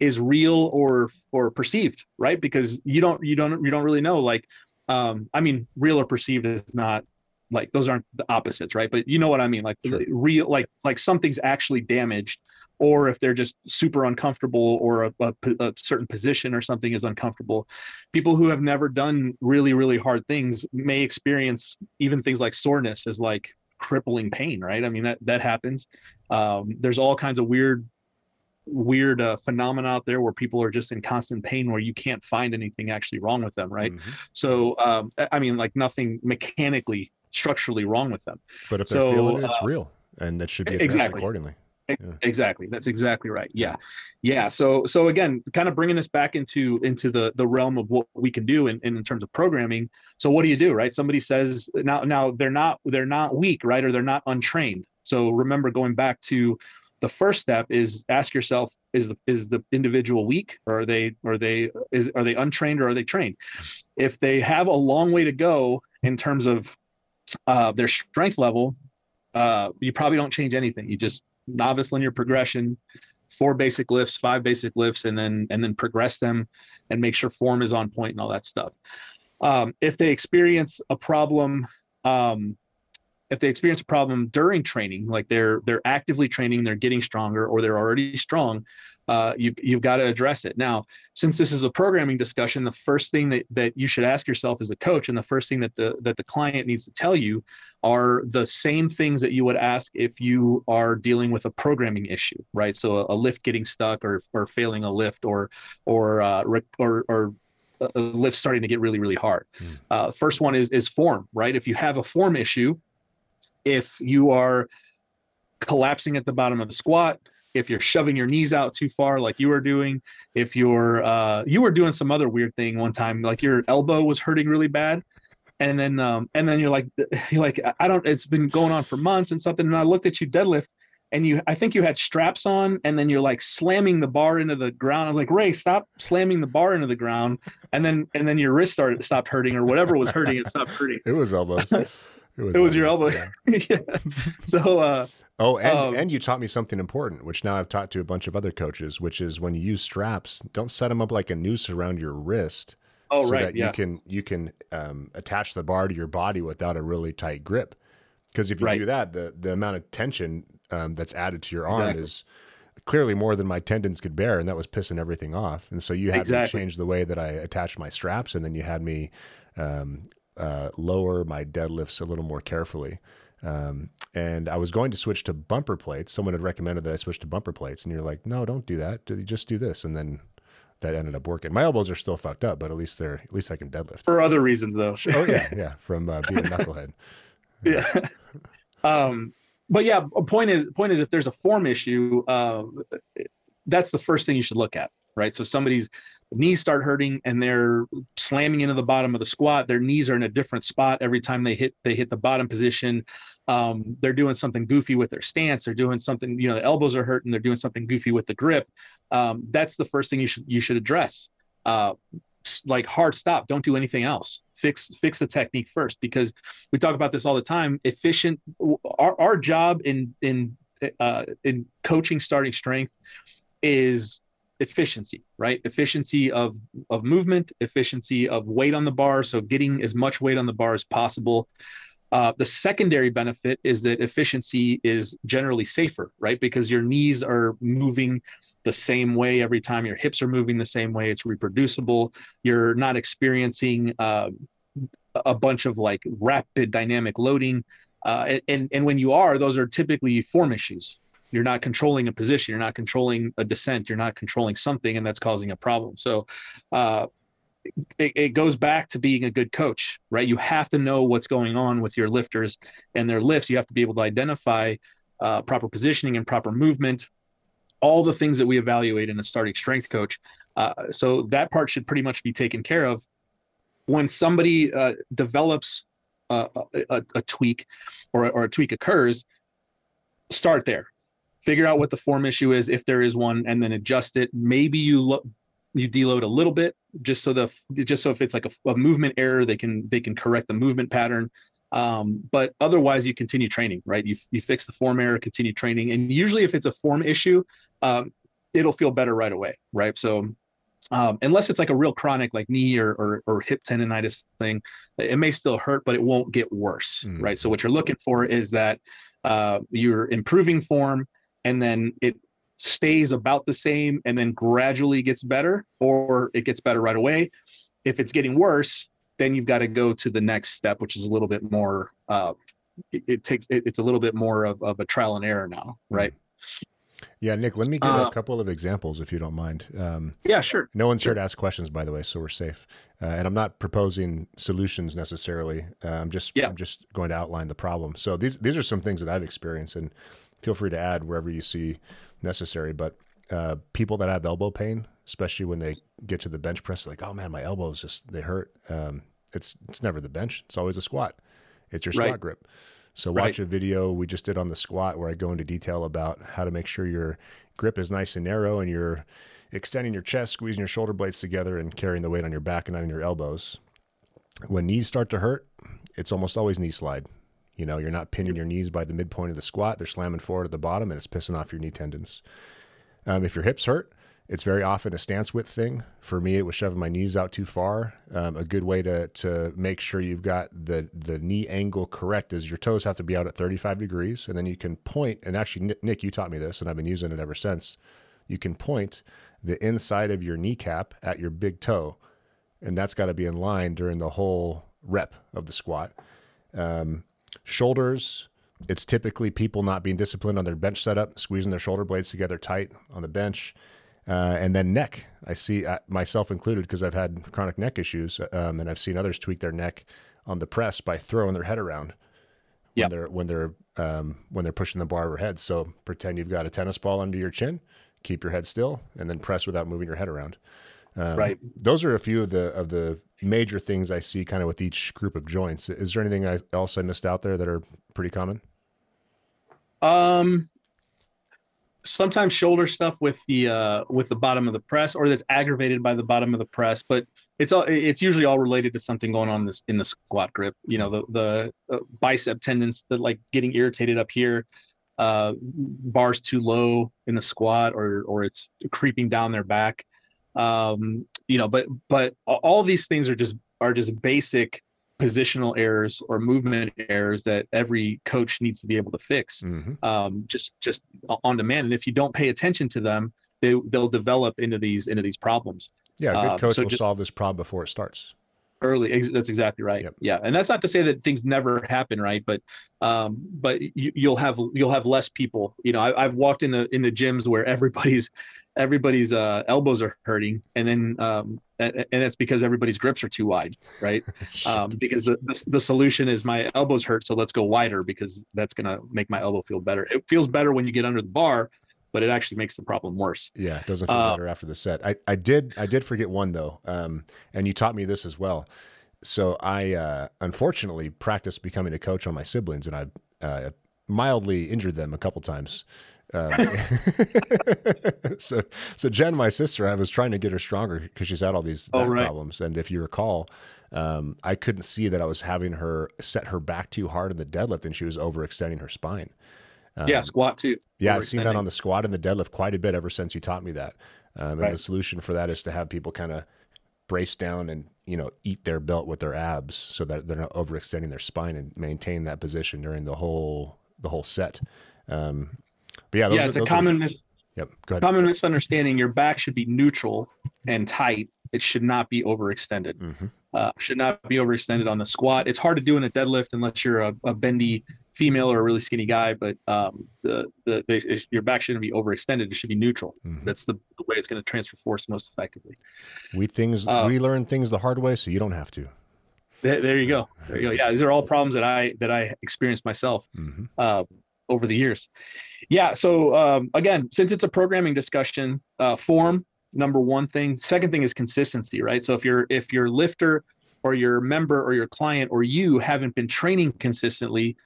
is real or or perceived, right? Because you don't you don't you don't really know. Like, um, I mean, real or perceived is not like those aren't the opposites, right? But you know what I mean. Like sure. real, like like something's actually damaged, or if they're just super uncomfortable, or a, a, a certain position or something is uncomfortable. People who have never done really really hard things may experience even things like soreness as like crippling pain, right? I mean that that happens. Um, there's all kinds of weird weird uh, phenomena out there where people are just in constant pain where you can't find anything actually wrong with them right mm-hmm. so um, i mean like nothing mechanically structurally wrong with them but if they're feeling it it's uh, real and that should be addressed exactly. accordingly yeah. exactly. That's exactly right. Yeah. Yeah. So so again kind of bringing us back into into the the realm of what we can do in, in terms of programming. So what do you do right? Somebody says now now they're not they're not weak right? Or they're not untrained. So remember going back to the first step is ask yourself is the, is the individual weak? Or are they are they is are they untrained or are they trained? If they have a long way to go in terms of uh, their strength level uh, you probably don't change anything. You just novice linear progression four basic lifts five basic lifts and then and then progress them and make sure form is on point and all that stuff. Um, if they experience a problem um, if they experience a problem during training, like they're they're actively training, they're getting stronger, or they're already strong, uh, you, you've got to address it. Now, since this is a programming discussion, the first thing that, that you should ask yourself as a coach, and the first thing that the that the client needs to tell you, are the same things that you would ask if you are dealing with a programming issue, right? So a, a lift getting stuck, or or failing a lift, or or uh, or or a lift starting to get really really hard. Mm. Uh, first one is is form, right? If you have a form issue if you are collapsing at the bottom of the squat if you're shoving your knees out too far like you were doing if you're uh, you were doing some other weird thing one time like your elbow was hurting really bad and then um, and then you're like you're like i don't it's been going on for months and something and i looked at you deadlift and you i think you had straps on and then you're like slamming the bar into the ground i was like ray stop slamming the bar into the ground and then and then your wrist started stopped hurting or whatever was hurting it stopped hurting it was elbows it was, it was your elbow. Yeah. yeah. So. Uh, oh, and um, and you taught me something important, which now I've taught to a bunch of other coaches, which is when you use straps, don't set them up like a noose around your wrist. Oh, so right. That yeah. you can you can um, attach the bar to your body without a really tight grip. Because if you right. do that, the the amount of tension um, that's added to your arm exactly. is clearly more than my tendons could bear, and that was pissing everything off. And so you had exactly. to change the way that I attached my straps, and then you had me um, uh, lower my deadlifts a little more carefully. Um, and I was going to switch to bumper plates. Someone had recommended that I switch to bumper plates, and you're like, no, don't do that. Just do this, and then that ended up working. My elbows are still fucked up, but at least they're at least I can deadlift. For other reasons, though. oh yeah, yeah, from uh, being a knucklehead. yeah. um, but yeah, point is point is if there's a form issue, uh, that's the first thing you should look at, right? So somebody's knees start hurting and they're slamming into the bottom of the squat their knees are in a different spot every time they hit they hit the bottom position. Um, they're doing something goofy with their stance. They're doing something you know the elbows are hurting. They're doing something goofy with the grip. Um, that's the first thing you should you should address. Uh, like hard stop. Don't do anything else. Fix fix the technique first because we talk about this all the time. Efficient our, our job in in uh, in coaching starting strength is efficiency, right? Efficiency of of movement, efficiency of weight on the bar, so getting as much weight on the bar as possible. Uh, the secondary benefit is that efficiency is generally safer, right? Because your knees are moving the same way every time. Your hips are moving the same way. It's reproducible. You're not experiencing uh, a bunch of like rapid dynamic loading. Uh, and and when you are, those are typically form issues, you're not controlling a position you're not controlling a descent you're not controlling something and that's causing a problem. So uh, it, it, goes back to being a good coach right? You have to know what's going on with your lifters and their lifts. You have to be able to identify uh, proper positioning and proper movement all the things that we evaluate in a starting strength coach. Uh, so that part should pretty much be taken care of. When somebody uh, develops a, a, a, tweak or, or a tweak occurs start there figure out what the form issue is if there is one and then adjust it maybe you look you deload a little bit just so the just so if it's like a, a movement error they can they can correct the movement pattern Um, but otherwise, you continue training, right? You you fix the form error, continue training, and usually, if it's a form issue, um, it'll feel better right away, right? So um, unless it's like a real chronic like knee or, or, or hip tendonitis thing it may still hurt but it won't get worse mm. right so what you're looking for is that uh, you're improving form and then it stays about the same and then gradually gets better or it gets better right away if it's getting worse then you've got to go to the next step which is a little bit more uh, it, it, takes it, it's a little bit more of, of a trial and error now right mm. Yeah, Nick, let me give uh, a couple of examples if you don't mind. Um, yeah, sure. No one's sure. here to ask questions, by the way, so we're safe. Uh, and I'm not proposing solutions necessarily. Uh, I'm just yeah. I'm just going to outline the problem. So these these are some things that I've experienced, and feel free to add wherever you see necessary. But uh, people that have elbow pain, especially when they get to the bench press, like, oh man, my elbows just they hurt. Um, it's it's never the bench. It's always a squat. It's your squat right. grip. So watch right. a video we just did on the squat where I go into detail about how to make sure your grip is nice and narrow and you're extending your chest, squeezing your shoulder blades together and carrying the weight on your back and not on your elbows. When knees start to hurt, it's almost always knee slide. You know, you're not pinning your knees by the midpoint of the squat. They're slamming forward at the bottom and it's pissing off your knee tendons. Um, if your hips hurt, it's very often a stance width thing. For me, it was shoving my knees out too far. Um, a good way to to make sure you've got the the knee angle correct is your toes have to be out at 35 degrees, and then you can point. And actually, Nick, you taught me this, and I've been using it ever since. You can point the inside of your kneecap at your big toe, and that's got to be in line during the whole rep of the squat. Um, shoulders. It's typically people not being disciplined on their bench setup, squeezing their shoulder blades together tight on the bench. Uh, and then neck, I see uh, myself included because I've had chronic neck issues, um, and I've seen others tweak their neck on the press by throwing their head around when yep. they're when they're um, when they're pushing the bar overhead. So pretend you've got a tennis ball under your chin, keep your head still, and then press without moving your head around. Um, right. Those are a few of the of the major things I see kind of with each group of joints. Is there anything else I missed out there that are pretty common? Um, sometimes shoulder stuff with the uh, with the bottom of the press, or that's aggravated by the bottom of the press. But it's all it's usually all related to something going on in this in the squat grip. You know, the the uh, bicep tendons that like getting irritated up here, uh, bars too low in the squat, or or it's creeping down their back. Um, you know, but but all these things are just are just basic positional errors or movement errors that every coach needs to be able to fix mm-hmm. um, just just on demand. And if you don't pay attention to them they, they'll develop into these into these problems. Yeah a good um, coach so will solve this problem before it starts. Early that's exactly right. Yep. yeah and that's not to say that things never happen right? But um but you, will have you'll have less people. You know I, have walked in the in the gyms where everybody's everybody's uh, elbows are hurting, and then um, and, it's because everybody's grips are too wide, right? um, because the, the, the solution is my elbows hurt, so let's go wider because that's gonna make my elbow feel better. It feels better when you get under the bar, but it actually makes the problem worse. Yeah, it doesn't feel uh, better after the set. I, I did I did forget one though, um, and you taught me this as well. So I uh, unfortunately practiced becoming a coach on my siblings, and I uh, mildly injured them a couple times. Um, so, so Jen, my sister, I was trying to get her stronger because she's had all these oh, right. problems. And if you recall, um, I couldn't see that I was having her set her back too hard in the deadlift, and she was overextending her spine. Um, yeah, squat too. Yeah, I've seen that on the squat and the deadlift quite a bit ever since you taught me that. Um, right. And the solution for that is to have people kind of brace down and you know eat their belt with their abs so that they're not overextending their spine and maintain that position during the whole the whole set. Um, but yeah, yeah, it's are, a common mis- yep. Common misunderstanding. Your back should be neutral and tight. It should not be overextended. Mm-hmm. Uh, should not be overextended on the squat. It's hard to do in a deadlift unless you're a, a bendy female or a really skinny guy. But um, the, the, the, your back shouldn't be overextended. It should be neutral. Mm-hmm. That's the, the, way it's going to transfer force most effectively. We things uh, we learn things the hard way, so you don't have to. There, there, you go. There you go. Yeah, these are all problems that I that I experienced myself. Mm-hmm. Uh, over the years. Yeah. So um, again, since it's a programming discussion, uh, form number one thing. Second thing is consistency, right? So if you're if your lifter or your member or your client or you haven't been training consistently,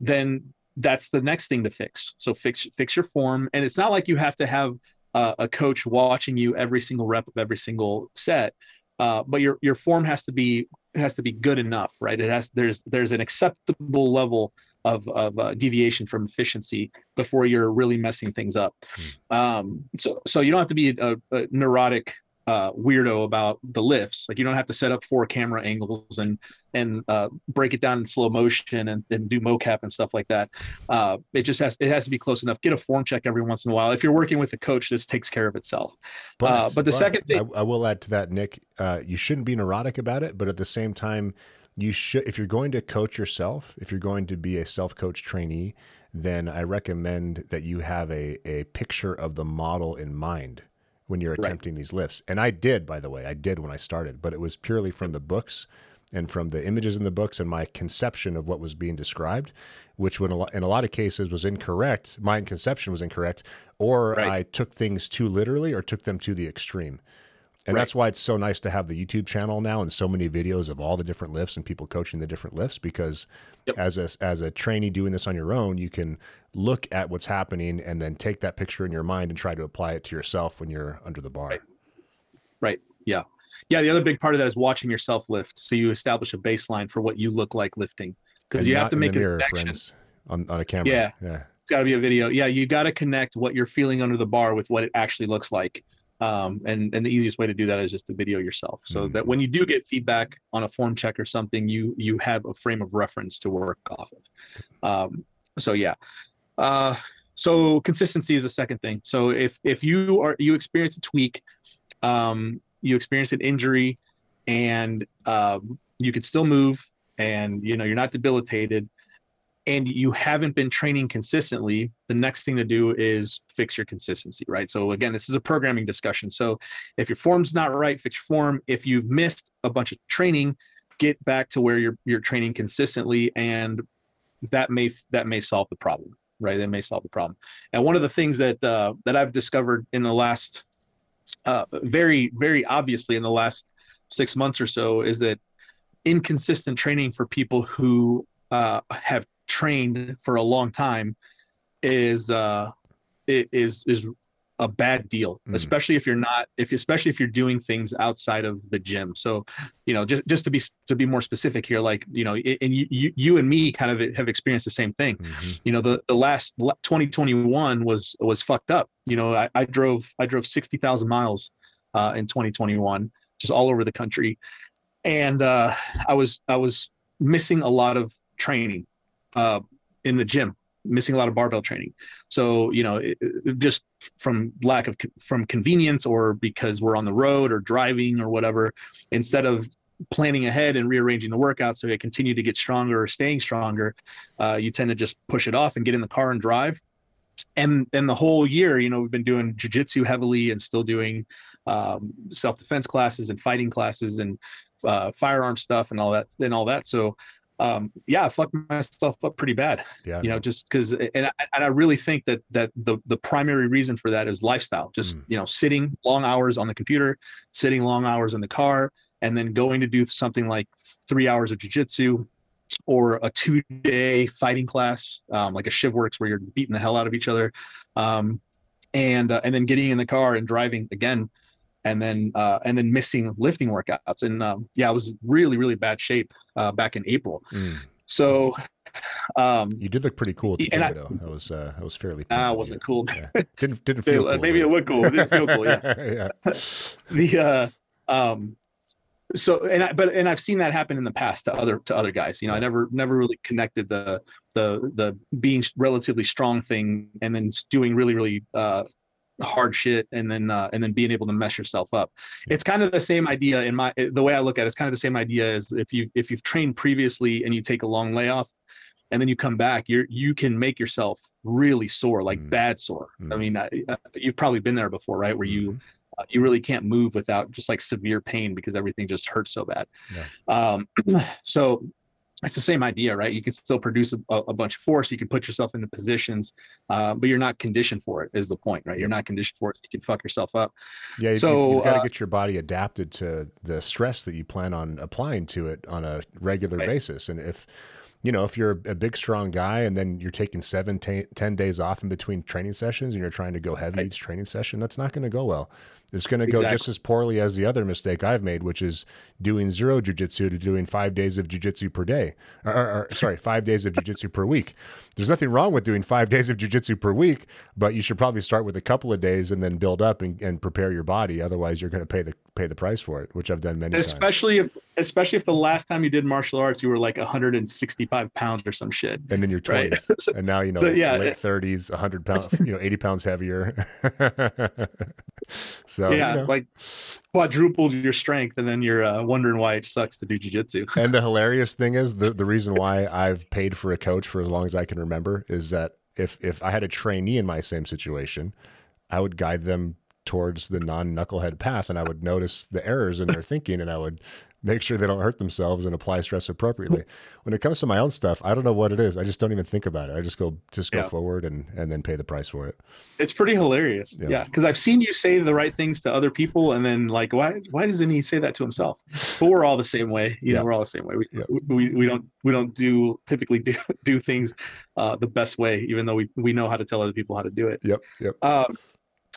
then that's the next thing to fix. So fix fix your form, and it's not like you have to have uh, a coach watching you every single rep of every single set. uh, but your your form has to be has to be good enough, right? It has there's there's an acceptable level of of uh, deviation from efficiency before you're really messing things up. Hmm. Um, so so you don't have to be a, a neurotic uh, weirdo about the lifts. Like you don't have to set up four camera angles and and uh, break it down in slow motion and, and do mocap and stuff like that. Uh, it just has it has to be close enough. Get a form check every once in a while. If you're working with a coach, this takes care of itself. But, uh, but the but second thing, I, I, will add to that, Nick, uh, you shouldn't be neurotic about it, but at the same time, you should if you're going to coach yourself, if you're going to be a self coach trainee, then I recommend that you have a a picture of the model in mind when you're attempting right. these lifts. And I did, by the way, I did when I started, but it was purely from the books and from the images in the books and my conception of what was being described, which in a lot of cases was incorrect. My conception was incorrect, or right. I took things too literally or took them to the extreme. And right. that's why it's so nice to have the YouTube channel now and so many videos of all the different lifts and people coaching the different lifts because yep. as a as a trainee doing this on your own, you can look at what's happening and then take that picture in your mind and try to apply it to yourself when you're under the bar. Right. right. Yeah. Yeah, the other big part of that is watching yourself lift so you establish a baseline for what you look like lifting because you have to make a mirror, connection. Friends, on, on a camera. Yeah. Yeah. It's got to be a video. Yeah, you got to connect what you're feeling under the bar with what it actually looks like um, and and the easiest way to do that is just to video yourself, so mm-hmm. that when you do get feedback on a form check or something, you you have a frame of reference to work off of. Um, so yeah, uh, so consistency is the second thing. So if if you are you experience a tweak, um, you experience an injury, and um, you can still move, and you know you're not debilitated, and you haven't been training consistently, the next thing to do is fix your consistency, right? So again, this is a programming discussion. So if your form's not right, fix your form. If you've missed a bunch of training, get back to where you're you're training consistently, and that may that may solve the problem, right? That may solve the problem. And one of the things that uh, that I've discovered in the last, uh, very very obviously in the last six months or so, is that inconsistent training for people who uh, have trained for a long time is uh is is a bad deal mm. especially if you're not if especially if you're doing things outside of the gym. So you know just just to be to be more specific here like you know and you you, you and me kind of have experienced the same thing. Mm-hmm. you know the the last 2021 was was fucked up. You know i, I drove i drove 60,000 miles uh in 2021 just all over the country. And uh i was i was missing a lot of training uh, in the gym, missing a lot of barbell training. So you know, it, it just from lack of from convenience or because we're on the road or driving or whatever, instead of planning ahead and rearranging the workout so they continue to get stronger or staying stronger, uh, you tend to just push it off and get in the car and drive. And then the whole year, you know, we've been doing jujitsu heavily and still doing um, self defense classes and fighting classes and uh, firearm stuff and all that and all that. So um, yeah, I fucked myself up pretty bad. Yeah. You know, just because, and I, and I really think that that the the primary reason for that is lifestyle. Just mm. you know, sitting long hours on the computer, sitting long hours in the car, and then going to do something like three hours of jujitsu, or a two day fighting class, um, like a ShivWorks where you're beating the hell out of each other, um, and uh, and then getting in the car and driving again and then uh, and then missing lifting workouts. And um, yeah, I was really really bad shape uh, back in April. Mm. So um, you did look pretty cool at the and I, though. I was uh, I was fairly. Ah, uh, wasn't cool. Yeah. Didn't didn't feel. cool, maybe it looked cool. It didn't feel cool. Yeah. yeah. the uh, um, so and I, but and I've seen that happen in the past to other to other guys. You know, I never never really connected the the the being relatively strong thing and then doing really really uh, hard shit and then uh, and then being able to mess yourself up it's kind of the same idea in my the way i look at it, it's kind of the same idea as if you if you've trained previously and you take a long layoff and then you come back you're you can make yourself really sore like mm. bad sore mm. i mean I, I, you've probably been there before right where you mm-hmm. uh, you really can't move without just like severe pain because everything just hurts so bad yeah. um, so it's the same idea, right? You can still produce a, a, bunch of force. You can put yourself into positions, uh, but you're not conditioned for it. Is the point, right? You're not conditioned for it. So you can fuck yourself up. Yeah. So you, have got to uh, get your body adapted to the stress that you plan on applying to it on a regular right. basis. And if you know, if you're a big, strong guy and then you're taking seven, ten, 10 days off in between training sessions and you're trying to go heavy right. each training session, that's not going to go well. It's going to go exactly. just as poorly as the other mistake I've made, which is doing zero jujitsu to doing five days of jujitsu per day. Or, or, or sorry, five days of jujitsu per week. There's nothing wrong with doing five days of jujitsu per week, but you should probably start with a couple of days and then build up and, and prepare your body. Otherwise, you're going to pay the pay the price for it, which I've done many times. especially times. if especially if the last time you did martial arts you were like 165 pounds or some shit. And then you're 20, right? and now you know so, yeah, late 30s, 100 pounds, you know, 80 pounds heavier. so yeah, you know. like quadrupled your strength, and then you're uh, wondering why it sucks to do jujitsu. and the hilarious thing is the the reason why I've paid for a coach for as long as I can remember is that if if I had a trainee in my same situation, I would guide them towards the non knucklehead path and I would notice the errors in their thinking and I would make sure they don't hurt themselves and apply stress appropriately. When it comes to my own stuff, I don't know what it is. I just don't even think about it. I just go just go yeah. forward and and then pay the price for it. It's pretty hilarious. Yeah, because yeah. I've seen you say the right things to other people and then like why why doesn't he say that to himself? But we're all the same way. You yeah. know, we're all the same way. We, we, we don't we don't do typically do, do things uh, the best way even though we we know how to tell other people how to do it. Yep. Yep. Um,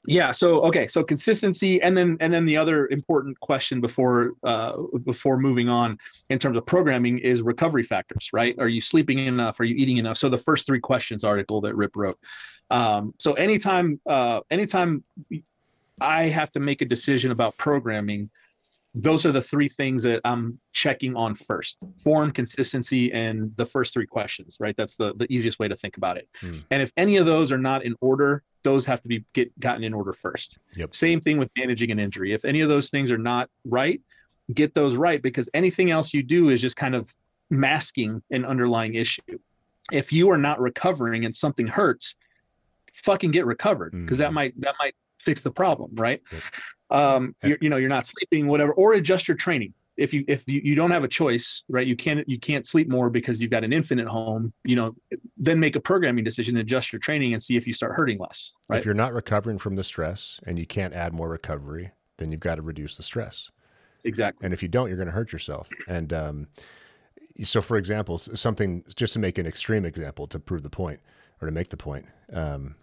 yeah so okay so consistency and then and then the other important question before uh, before moving on in terms of programming is recovery factors right are you sleeping enough are you eating enough so the first three questions article that rip wrote um, so anytime uh, anytime i have to make a decision about programming those are the three things that I'm checking on first form, consistency, and the first three questions, right? That's the, the easiest way to think about it. Hmm. And if any of those are not in order, those have to be get gotten in order first. Yep. Same thing with managing an injury. If any of those things are not right, get those right because anything else you do is just kind of masking an underlying issue. If you are not recovering and something hurts, fucking get recovered because mm-hmm. that might that might fix the problem, right? Yep um, you're, you know you're not sleeping whatever or adjust your training if you if you, you don't have a choice right? You can't you can't sleep more because you've got an infant at home you know then make a programming decision adjust your training and see if you start hurting less right? if you're not recovering from the stress and you can't add more recovery then you've got to reduce the stress. Exactly. And if you don't you're going to hurt yourself. And um, so for example something just to make an extreme example to prove the point or to make the point um,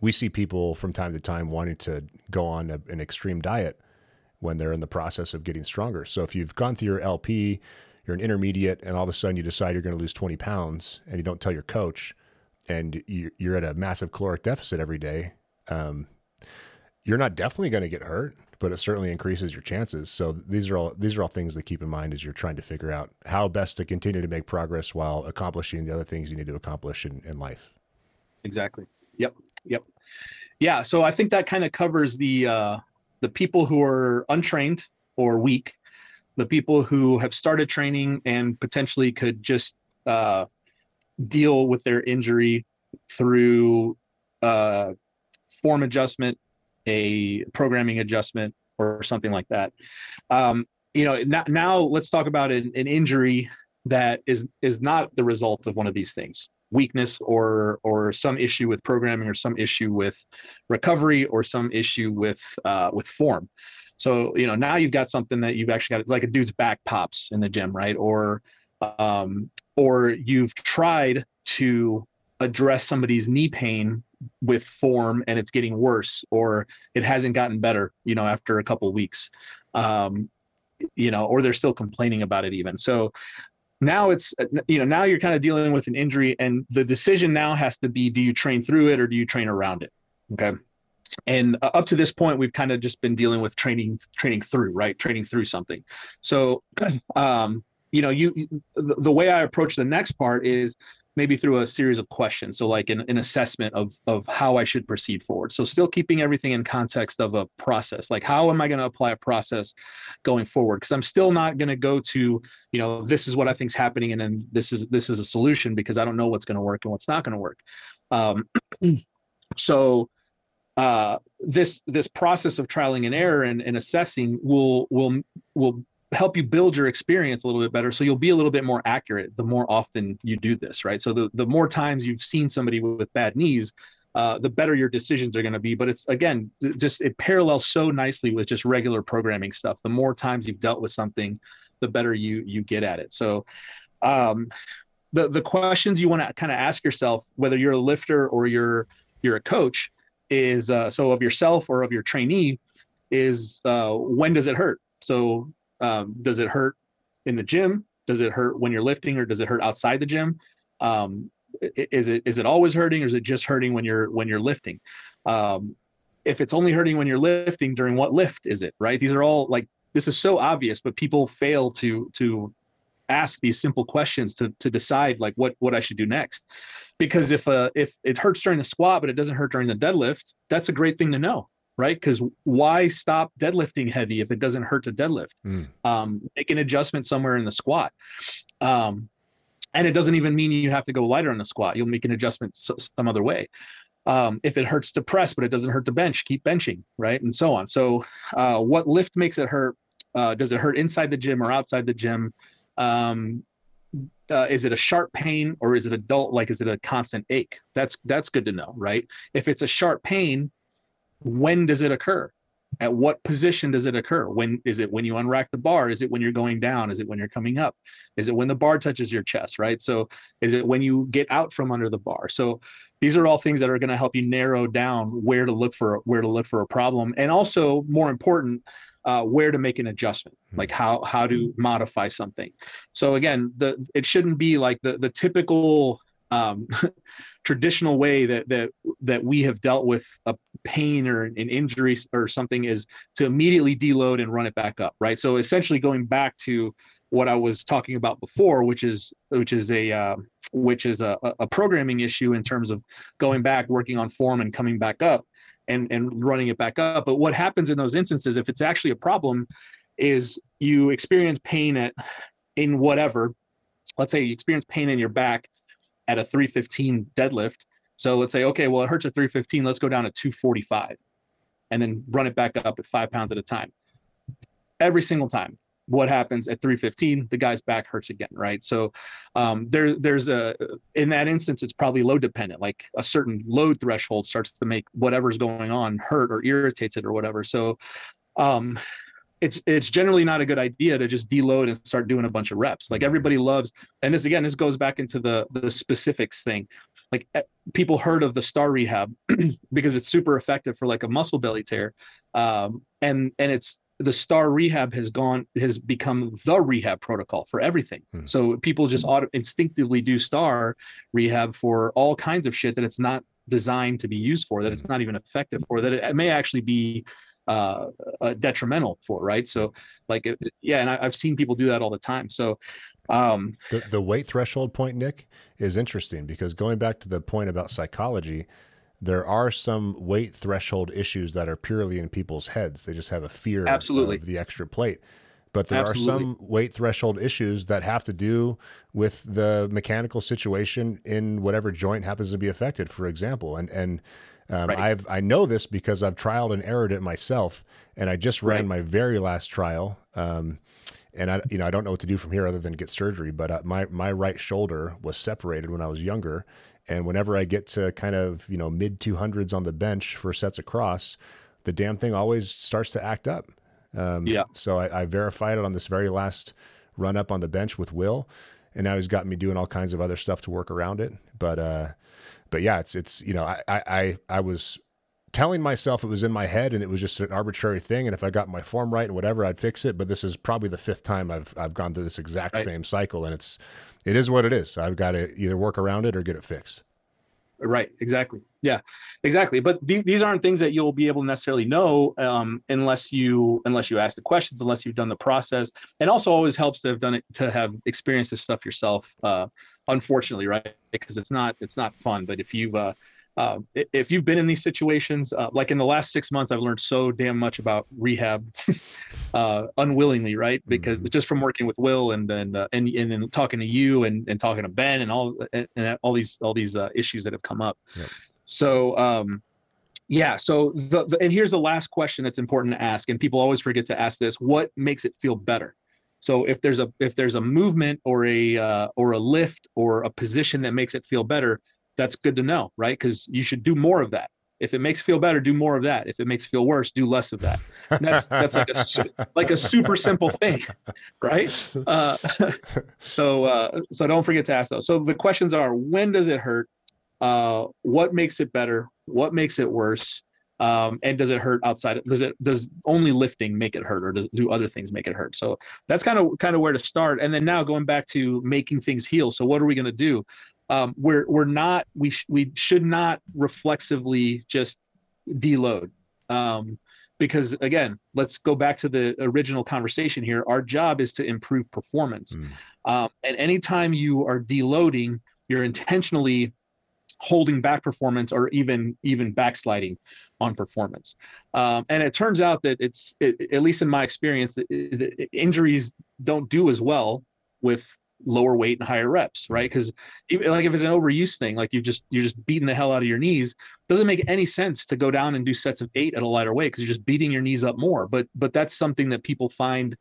we see people from time to time wanting to go on a, an extreme diet when they're in the process of getting stronger. So if you've gone through your LP, you're an intermediate, and all of a sudden you decide you're going to lose 20 pounds, and you don't tell your coach, and you're at a massive caloric deficit every day, um, you're not definitely going to get hurt, but it certainly increases your chances. So these are all these are all things to keep in mind as you're trying to figure out how best to continue to make progress while accomplishing the other things you need to accomplish in, in life. Exactly. Yep. Yep yeah so i think that kind of covers the uh, the people who are untrained or weak the people who have started training and potentially could just uh, deal with their injury through uh, form adjustment a programming adjustment or something like that. Um, you know now, now let's talk about an, an injury that is is not the result of one of these things weakness or or some issue with programming or some issue with recovery or some issue with uh, with form. So you know now you've got something that you've actually got. It's like a dude's back pops in the gym, right? Or um, or you've tried to address somebody's knee pain with form and it's getting worse or it hasn't gotten better you know after a couple weeks um, you know or they're still complaining about it even so now it's you know now you're kind of dealing with an injury and the decision now has to be do you train through it or do you train around it? Okay? And uh, up to this point we've kind of just been dealing with training training through right? Training through something. So um you know you the, the way i approach the next part is maybe through a series of questions. So like an, an assessment of of how I should proceed forward. So still keeping everything in context of a process. Like how am I going to apply a process going forward? Because I'm still not going to go to, you know, this is what I think is happening and then this is this is a solution because I don't know what's going to work and what's not going to work. Um, so uh, this this process of trialing and error and, and assessing will will will help you build your experience a little bit better so you'll be a little bit more accurate the more often you do this right? So the, the more times you've seen somebody with bad knees uh, the better your decisions are going to be. But it's again just it parallels so nicely with just regular programming stuff. The more times you've dealt with something the better you you get at it. So um, the the questions you want to kind of ask yourself, whether you're a lifter or you're you're a coach, is uh, so of yourself or of your trainee, is uh, when does it hurt? So um, does it hurt in the gym? Does it hurt when you're lifting, or does it hurt outside the gym? Um, is it is it always hurting, or is it just hurting when you're when you're lifting? Um, if it's only hurting when you're lifting, during what lift is it? Right? These are all like this is so obvious, but people fail to to ask these simple questions to to decide like what what I should do next. Because if uh if it hurts during the squat but it doesn't hurt during the deadlift, that's a great thing to know, right? Because why stop deadlifting heavy if it doesn't hurt to deadlift? Mm. Um, make an adjustment somewhere in the squat. Um, and it doesn't even mean you have to go lighter on the squat. You'll make an adjustment some other way. Um, if it hurts to press but it doesn't hurt to bench, keep benching, right, and so on. So, uh, what lift makes it hurt? Uh, does it hurt inside the gym or outside the gym? Um, uh, is it a sharp pain or is it adult like is it a constant ache that's that's good to know right if it's a sharp pain when does it occur? At what position does it occur? When is it when you unrack the bar? Is it when you're going down? Is it when you're coming up? Is it when the bar touches your chest right? So is it when you get out from under the bar? So these are all things that are going to help you narrow down where to look for where to look for a problem and also more important uh, where to make an adjustment, hmm. like how how to modify something. So again, the it shouldn't be like the the typical um, traditional way that that that we have dealt with a pain or an injury or something is to immediately deload and run it back up, right? So essentially, going back to what I was talking about before, which is which is a uh, which is a, a programming issue in terms of going back, working on form, and coming back up and and running it back up but what happens in those instances if it's actually a problem is you experience pain at in whatever let's say you experience pain in your back at a 315 deadlift. So let's say okay well it hurts at 315 let's go down to 245 and then run it back up at five pounds at a time. Every single time what happens at 315 the guy's back hurts again right? So um, there there's a in that instance it's probably load dependent like a certain load threshold starts to make whatever's going on hurt or irritates it or whatever. So um, it's it's generally not a good idea to just deload and start doing a bunch of reps. Like everybody loves and this again this goes back into the the specifics thing. Like eh, people heard of the Starr rehab because it's super effective for like a muscle belly tear um, and and it's the Starr rehab has gone has become the rehab protocol for everything. Hmm. so people just auto, instinctively do Starr rehab for all kinds of shit that it's not designed to be used for that it's not even effective for that it, may actually be uh, uh, detrimental for right so like it, yeah and I, have seen people do that all the time so um the, the weight threshold point nick is interesting because going back to the point about psychology there are some weight threshold issues that are purely in people's heads. They just have a fear Absolutely. of the extra plate. But there Absolutely. are some weight threshold issues that have to do with the mechanical situation in whatever joint happens to be affected, for example. And and um, right. I've I know this because I've trialed and errored it myself, and I just ran right. my very last trial. Um, and I, you know, I don't know what to do from here other than get surgery. But uh, my my right shoulder was separated when I was younger, and whenever I get to kind of, you know, mid 200s on the bench for sets across, the damn thing always starts to act up. Um, yeah. So I, I, verified it on this very last run up on the bench with Will, and now he's got me doing all kinds of other stuff to work around it. But uh, but yeah, it's it's you know I I I was telling myself it was in my head and it was just an arbitrary thing, and if I got my form right and whatever, I'd fix it. But this is probably the fifth time I've I've gone through this exact right. same cycle, and it's it is what it is. I've got to either work around it or get it fixed. Right. Exactly. Yeah. Exactly. But th- these aren't things that you'll be able to necessarily know um, unless you unless you ask the questions, unless you've done the process. And also, always helps to have done it to have experienced this stuff yourself. Uh, unfortunately, right? Because it's not it's not fun. But if you've uh, uh, if you've been in these situations, uh, like in the last six months, I've learned so damn much about rehab, uh, unwillingly, right? Because mm-hmm. just from working with Will and and uh, and and then talking to you and, and talking to Ben and all and, and all these all these uh, issues that have come up. Yep. So um, yeah. So the, the and here's the last question that's important to ask, and people always forget to ask this: What makes it feel better? So if there's a if there's a movement or a uh, or a lift or a position that makes it feel better, that's good to know, right? Because you should do more of that. If it makes feel better, do more of that. If it makes feel worse, do less of that. And that's that's like a like a super simple thing, right? Uh, so uh, so don't forget to ask those. So the questions are: When does it hurt? Uh, what makes it better? What makes it worse? Um, and does it hurt outside? Does it does only lifting make it hurt, or does do other things make it hurt? So that's kind of kind of where to start. And then now going back to making things heal. So what are we going to do? Um, we're we're not we sh- we should not reflexively just deload. Um, because again, let's go back to the original conversation here. Our job is to improve performance, mm. um, and anytime you are deloading, you're intentionally holding back performance or even even backsliding on performance. Um, and it turns out that it's it, at least in my experience, that, that injuries don't do as well with lower weight and higher reps, right? Because like if it's an overuse thing, like you just you're just beating the hell out of your knees, doesn't make any sense to go down and do sets of eight at a lighter weight because you're just beating your knees up more. But but that's something that people find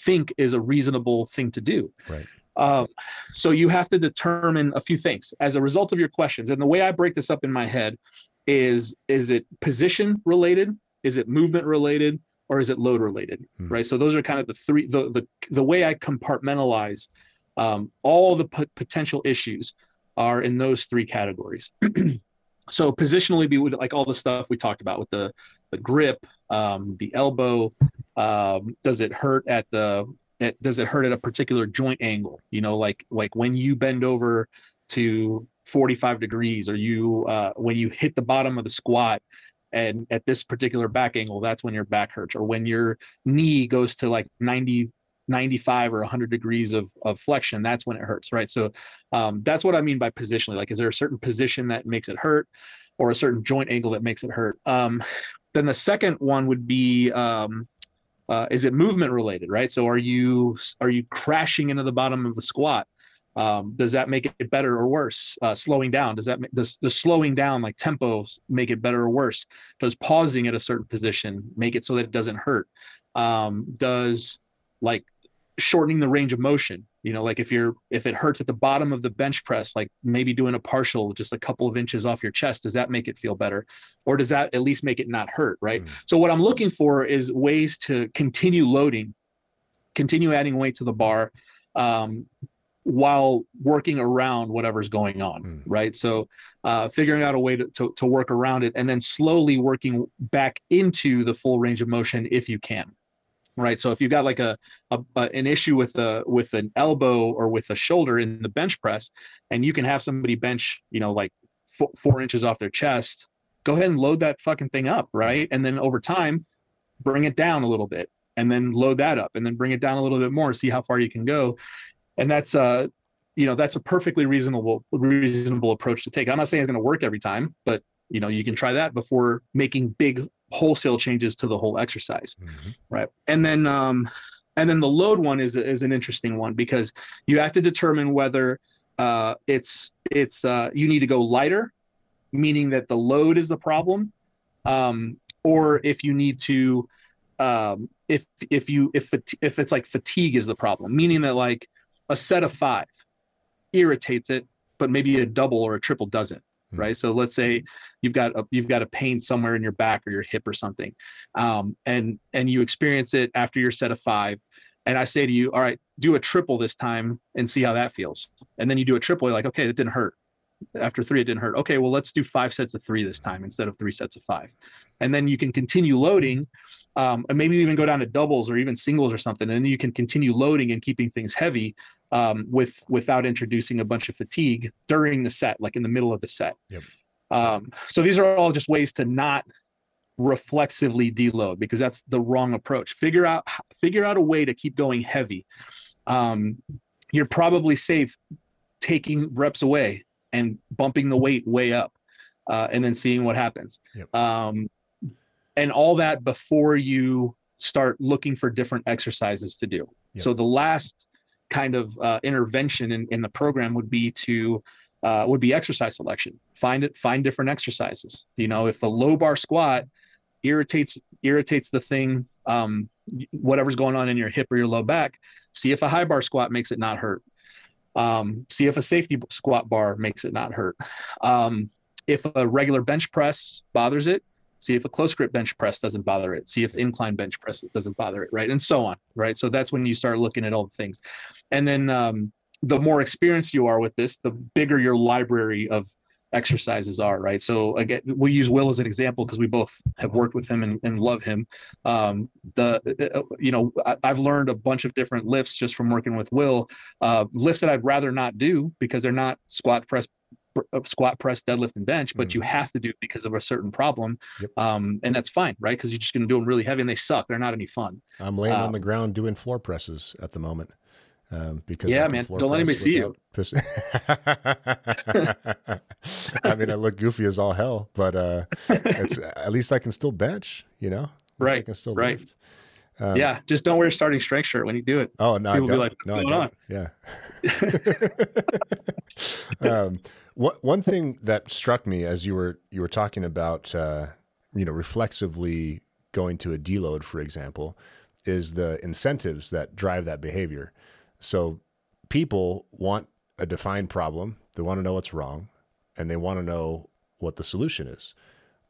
think is a reasonable thing to do. Right. Um, so you have to determine a few things as a result of your questions. And the way I break this up in my head is is it position related is it movement related or is it load related hmm. right so those are kind of the three the the, the way i compartmentalize um, all the p- potential issues are in those three categories so positionally be like all the stuff we talked about with the the grip um, the elbow um, does it hurt at the at, does it hurt at a particular joint angle? You know like like when you bend over to 45 degrees or you uh, when you hit the bottom of the squat and at this particular back angle that's when your back hurts. Or when your knee goes to like 90 95 or 100 degrees of, of flexion that's when it hurts right? So um, that's what i mean by positionally. Like is there a certain position that makes it hurt or a certain joint angle that makes it hurt? Um, then the second one would be um, uh, is it movement related right so are you are you crashing into the bottom of the squat um, does that make it better or worse? Uh, slowing down, does that make, the slowing down like tempo make it better or worse? Does pausing at a certain position make it so that it doesn't hurt? Um, does like shortening the range of motion, you know, like if you're if it hurts at the bottom of the bench press, like maybe doing a partial just a couple of inches off your chest, does that make it feel better, or does that at least make it not hurt? Right. Mm. So what I'm looking for is ways to continue loading, continue adding weight to the bar. Um, while working around whatever's going on mm. right so uh, figuring out a way to, to, to, work around it and then slowly working back into the full range of motion if you can right so if you've got like a, a, a an issue with a with an elbow or with a shoulder in the bench press and you can have somebody bench you know like four, four inches off their chest go ahead and load that fucking thing up right? And then over time bring it down a little bit and then load that up and then bring it down a little bit more see how far you can go. And that's uh you know that's a perfectly reasonable reasonable approach to take. I'm not saying it's going to work every time but you know you can try that before making big wholesale changes to the whole exercise mm-hmm. right and then um and then the load one is is an interesting one because you have to determine whether uh it's it's uh you need to go lighter meaning that the load is the problem um or if you need to um if if you if if it's like fatigue is the problem meaning that like a set of five irritates it, but maybe a double or a triple doesn't. Mm-hmm. Right. So let's say you've got a you've got a pain somewhere in your back or your hip or something, um, and and you experience it after your set of five, and I say to you, all right, do a triple this time and see how that feels. And then you do a triple, you're like, okay, that didn't hurt. After three, it didn't hurt. Okay, well, let's do five sets of three this time instead of three sets of five. And then you can continue loading um, and maybe even go down to doubles or even singles or something, and you can continue loading and keeping things heavy um, with without introducing a bunch of fatigue during the set, like in the middle of the set. Yep. Um, so these are all just ways to not reflexively deload because that's the wrong approach. Figure out figure out a way to keep going heavy. Um, you're probably safe taking reps away and bumping the weight way up, uh, and then seeing what happens. Yep. Um, and all that before you start looking for different exercises to do. Yep. So the last kind of uh, intervention in, in the program would be to uh, would be exercise selection. Find it, find different exercises. You know, if a low bar squat irritates irritates the thing, um, whatever's going on in your hip or your low back, see if a high bar squat makes it not hurt. Um, see if a safety squat bar makes it not hurt. Um, if a regular bench press bothers it, see if a close grip bench press doesn't bother it, see if incline bench press doesn't bother it, right? And so on, right? So that's when you start looking at all the things. And then um, the more experienced you are with this, the bigger your library of exercises are, right? So again, we use Will as an example because we both have worked with him and, and love him. Um, the uh, you know I, have learned a bunch of different lifts just from working with Will. Uh, lifts that I'd rather not do because they're not squat press uh, squat press deadlift and bench but mm. you have to do because of a certain problem yep. um, and that's fine right because you're just going to do them really heavy and they suck they're not any fun i'm laying um, on the ground doing floor presses at the moment um, because yeah, man, don't let anybody see you. I mean, I look goofy as all hell, but uh, it's at least I can still bench. You know, right? I can still right. lift. Um, yeah, just don't wear a starting strength shirt when you do it. Oh no, People I don't. Like, no, I don't. On? Yeah. um, what, one thing that struck me as you were you were talking about, uh, you know, reflexively going to a deload, for example, is the incentives that drive that behavior. So people want a defined problem. They want to know what's wrong, and they want to know what the solution is.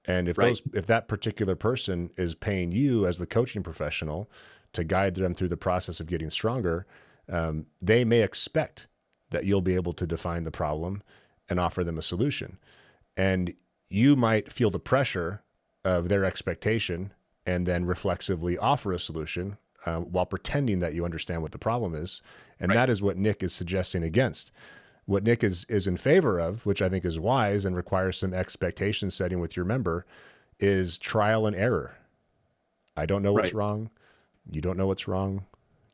And if right. those if that particular person is paying you as the coaching professional to guide them through the process of getting stronger, um, they may expect that you'll be able to define the problem and offer them a solution. And you might feel the pressure of their expectation and then reflexively offer a solution uh, while pretending that you understand what the problem is. And right. that is what Nick is suggesting against. What Nick is is in favor of, which I think is wise and requires some expectation setting with your member, is trial and error. I don't know what's right. wrong. You don't know what's wrong.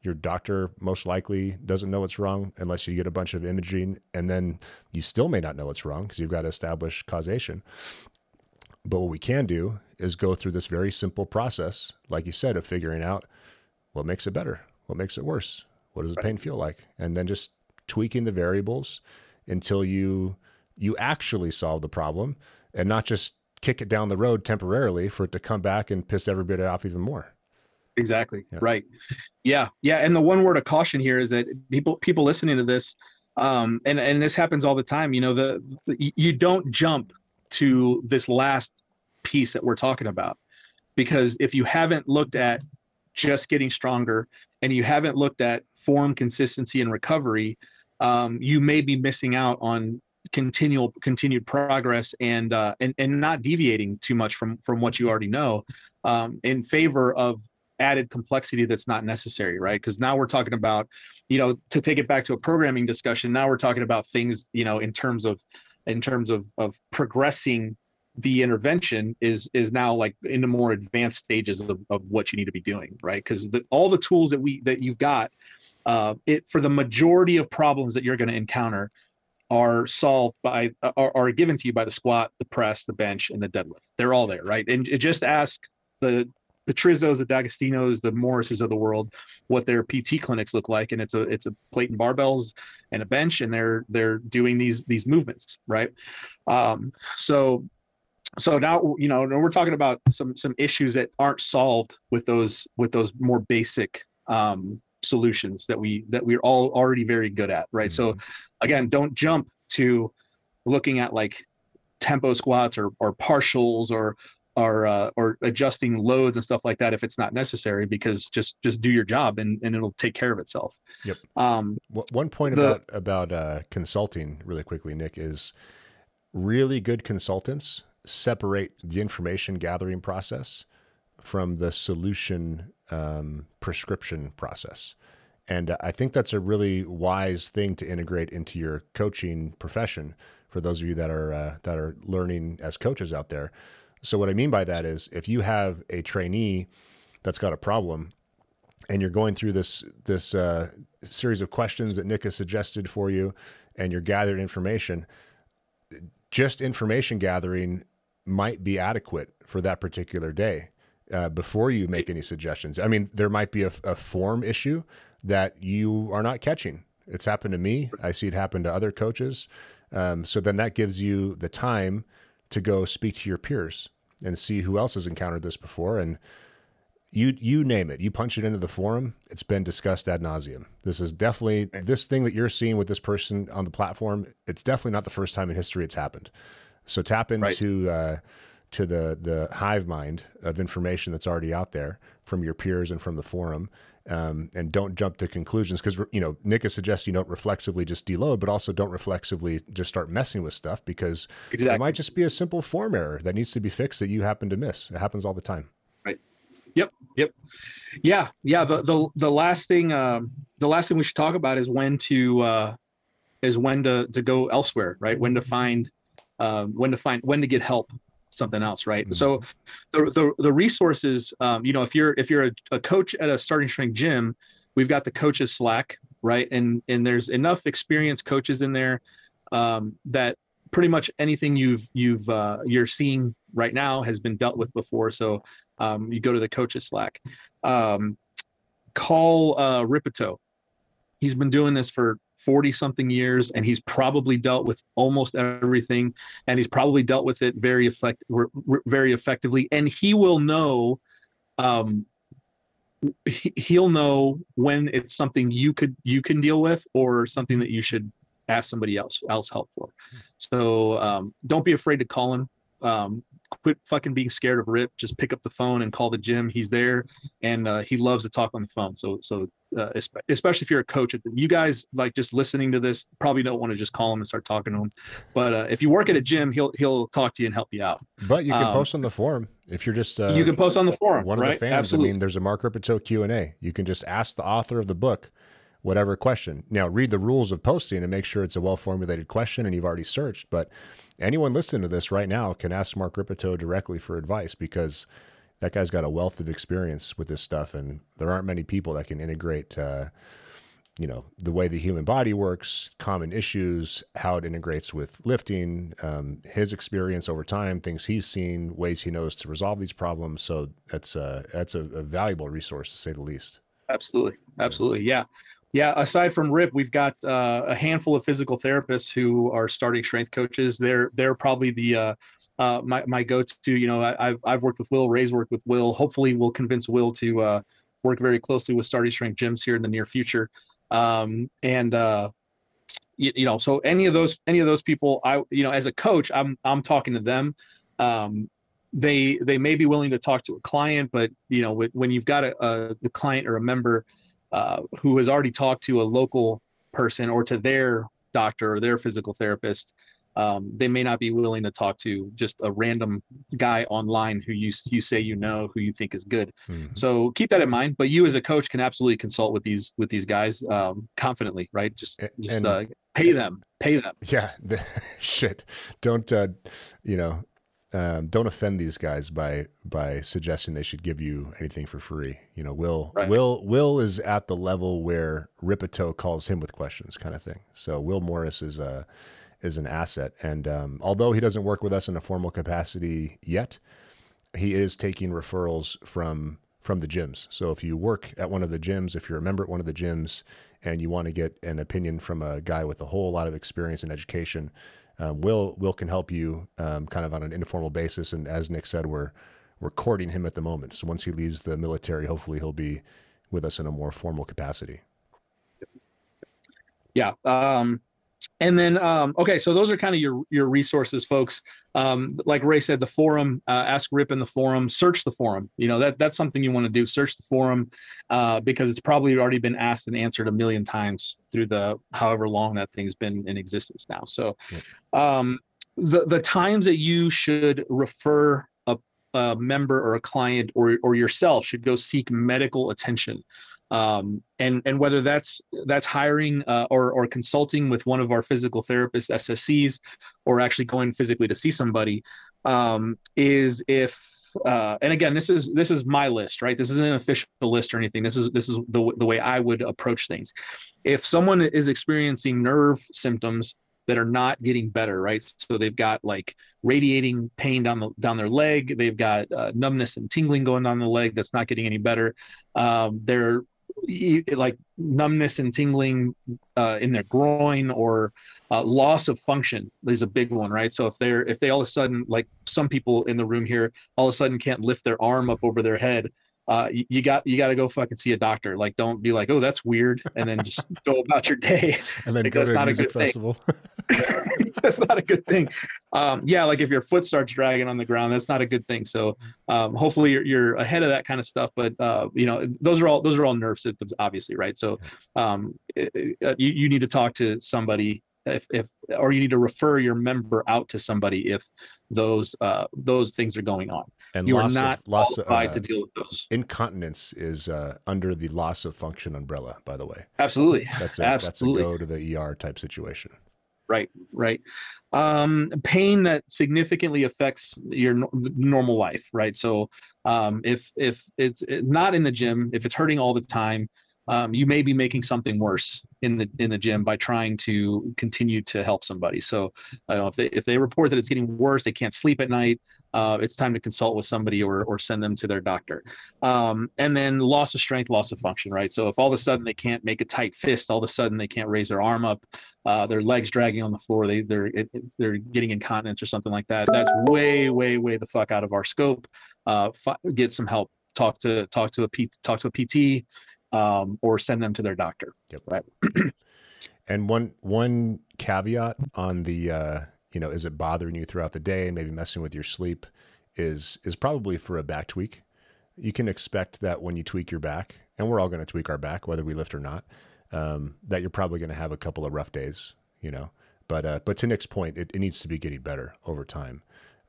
Your doctor most likely doesn't know what's wrong unless you get a bunch of imaging, and then you still may not know what's wrong because you've got to establish causation. But what we can do is go through this very simple process, like you said, of figuring out what makes it better, what makes it worse, what does the pain feel like, and then just tweaking the variables until you you actually solve the problem and not just kick it down the road temporarily for it to come back and piss everybody off even more. Exactly. Yeah. Right. Yeah. Yeah. And the one word of caution here is that people people listening to this, um, and and this happens all the time. You know, the, the you don't jump to this last piece that we're talking about because if you haven't looked at just getting stronger and you haven't looked at form consistency and recovery um, you may be missing out on continual continued progress and uh, and and not deviating too much from from what you already know um, in favor of added complexity that's not necessary right? Because now we're talking about you know to take it back to a programming discussion now we're talking about things you know in terms of in terms of of progressing the intervention is is now like in the more advanced stages of, of what you need to be doing right? Because all the tools that we that you've got uh, it for the majority of problems that you're going to encounter are solved by are, are given to you by the squat the press the bench and the deadlift. They're all there right? And just ask the Petrizzos, the D'Agostinos, the Morrises of the world, what their PT clinics look like, and it's a it's a plate and barbells and a bench, and they're they're doing these these movements, right? Um, so so now you know we're talking about some some issues that aren't solved with those with those more basic um, solutions that we that we're all already very good at right mm-hmm. so again don't jump to looking at like tempo squats or or partials or or uh, or adjusting loads and stuff like that if it's not necessary because just just do your job and, and it'll take care of itself yep um one point the, about about uh, consulting really quickly nick is really good consultants separate the information gathering process from the solution um, prescription process. And uh, I think that's a really wise thing to integrate into your coaching profession for those of you that are uh, that are learning as coaches out there. So what I mean by that is if you have a trainee that's got a problem and you're going through this this uh, series of questions that Nick has suggested for you and you're gathering information, just information gathering might be adequate for that particular day uh, before you make any suggestions. I mean, there might be a, a, form issue that you are not catching. It's happened to me. I see it happen to other coaches. Um, so then that gives you the time to go speak to your peers and see who else has encountered this before. And you you name it, you punch it into the forum. It's been discussed ad nauseum. This is definitely this thing that you're seeing with this person on the platform. It's definitely not the first time in history it's happened. So tap into right. uh, to the the hive mind of information that's already out there from your peers and from the forum. Um, and don't jump to conclusions because you know Nick is suggesting you don't reflexively just deload, but also don't reflexively just start messing with stuff because exactly. it might just be a simple form error that needs to be fixed that you happen to miss. It happens all the time. Right. Yep. Yep. Yeah. Yeah. The the the last thing um, the last thing we should talk about is when to uh, is when to to go elsewhere. Right. When to find uh, when to find when to get help something else right? Mm-hmm. so the, the the resources um, you know if you're if you're a, a, coach at a starting strength gym we've got the coaches slack right? And and there's enough experienced coaches in there um, that pretty much anything you've you've uh, you're seeing right now has been dealt with before. So um, you go to the coaches slack. Um, call uh, Rippetoe he's been doing this for 40 something years and he's probably dealt with almost everything and he's probably dealt with it very effect very effectively and he will know um, he'll know when it's something you could you can deal with or something that you should ask somebody else else help for. So um, don't be afraid to call him. Um, quit fucking being scared of Rip. Just pick up the phone and call the gym. He's there, and uh, he loves to talk on the phone. So, so uh, especially if you're a coach, you guys like just listening to this probably don't want to just call him and start talking to him. But uh, if you work at a gym, he'll he'll talk to you and help you out. But you can um, post on the forum if you're just uh, you can post on the forum. One right? of the fans. Absolutely. I mean, there's a Mark Rippetoe Q and A. You can just ask the author of the book whatever question. Now, read the rules of posting and make sure it's a well formulated question and you've already searched. But anyone listening to this right now can ask Mark Rippetoe directly for advice because that guy's got a wealth of experience with this stuff. And there aren't many people that can integrate, uh, you know, the way the human body works, common issues, how it integrates with lifting, um, his experience over time, things he's seen, ways he knows to resolve these problems. So that's that's a, a valuable resource to say the least. Absolutely. Absolutely. Yeah. Yeah, aside from Rip, we've got uh, a handful of physical therapists who are starting strength coaches. They're they're probably the uh, uh, my my go-to. You know, I, have I've worked with Will. Ray's worked with Will. Hopefully, we'll convince Will to uh, work very closely with starting strength gyms here in the near future. Um, and uh, you, you, know, so any of those any of those people, I you know, as a coach, I'm I'm talking to them. Um, they they may be willing to talk to a client, but you know, when you've got a, a, a client or a member uh, who has already talked to a local person or to their doctor or their physical therapist, um, they may not be willing to talk to just a random guy online who you you say you know who you think is good. Mm-hmm. So keep that in mind. But you as a coach can absolutely consult with these with these guys um, confidently, right? Just just and, uh, pay them, pay them. Yeah, the, shit. Don't uh, you know? Um, don't offend these guys by by suggesting they should give you anything for free. You know, Will right. Will Will is at the level where Rippetoe calls him with questions, kind of thing. So Will Morris is a is an asset, and um, although he doesn't work with us in a formal capacity yet, he is taking referrals from from the gyms. So if you work at one of the gyms, if you're a member at one of the gyms, and you want to get an opinion from a guy with a whole lot of experience and education um, Will Will can help you um, kind of on an informal basis. And as Nick said, we're courting him at the moment. So once he leaves the military, hopefully he'll be with us in a more formal capacity. Yeah. Um, and then um, okay so those are kind of your your resources folks. Um, like ray said the forum uh, ask rip in the forum search the forum. You know that that's something you want to do search the forum uh, because it's probably already been asked and answered a million times through the however long that thing's been in existence now. So um, the the times that you should refer a, a member or a client or or yourself should go seek medical attention um, and and whether that's that's hiring uh, or or consulting with one of our physical therapists SSCs, or actually going physically to see somebody, um, is if uh, and again this is this is my list right? This isn't an official list or anything. This is this is the, the way i would approach things. If someone is experiencing nerve symptoms that are not getting better right? So they've got like radiating pain down the down their leg. They've got uh, numbness and tingling going down the leg that's not getting any better. Um, they're like numbness and tingling uh, in their groin or uh, loss of function is a big one right? So if they're if they all of a sudden like some people in the room here all of a sudden can't lift their arm up over their head uh, you, you, got you got to go fucking see a doctor. Like, don't be like, oh, that's weird, and then just go about your day. And then like, go to a music festival. that's not a good thing. um, yeah, like if your foot starts dragging on the ground, that's not a good thing. So um, hopefully you're, you're ahead of that kind of stuff. But uh, you know, those are all those are all nerve symptoms, obviously, right? So um, it, it, you you need to talk to somebody if, if or you need to refer your member out to somebody if those uh, those things are going on. And you are not of, loss qualified uh, to deal with those. incontinence is uh, under the loss of function umbrella. By the way, Absolutely. that's a Absolutely. that's a go to the ER type situation. Right, right. Um, pain that significantly affects your no- normal life, right? So, um, if if it's not in the gym, if it's hurting all the time, um, you may be making something worse in the in the gym by trying to continue to help somebody. So, know if they if they report that it's getting worse, they can't sleep at night. Uh, it's time to consult with somebody or or send them to their doctor. Um, and then loss of strength, loss of function, right? So if all of a sudden they can't make a tight fist, all of a sudden they can't raise their arm up, uh, their legs dragging on the floor, they they're it, they're getting incontinence or something like that. That's way way way the fuck out of our scope. Uh, get some help. Talk to talk to a P, talk to a PT, um, or send them to their doctor. Yep. Right. And one one caveat on the uh, you know, is it bothering you throughout the day, maybe messing with your sleep, is is probably for a back tweak. You can expect that when you tweak your back, and we're all going to tweak our back whether we lift or not, um, that you're probably going to have a couple of rough days, you know. But uh, but to Nick's point, it, it needs to be getting better over time.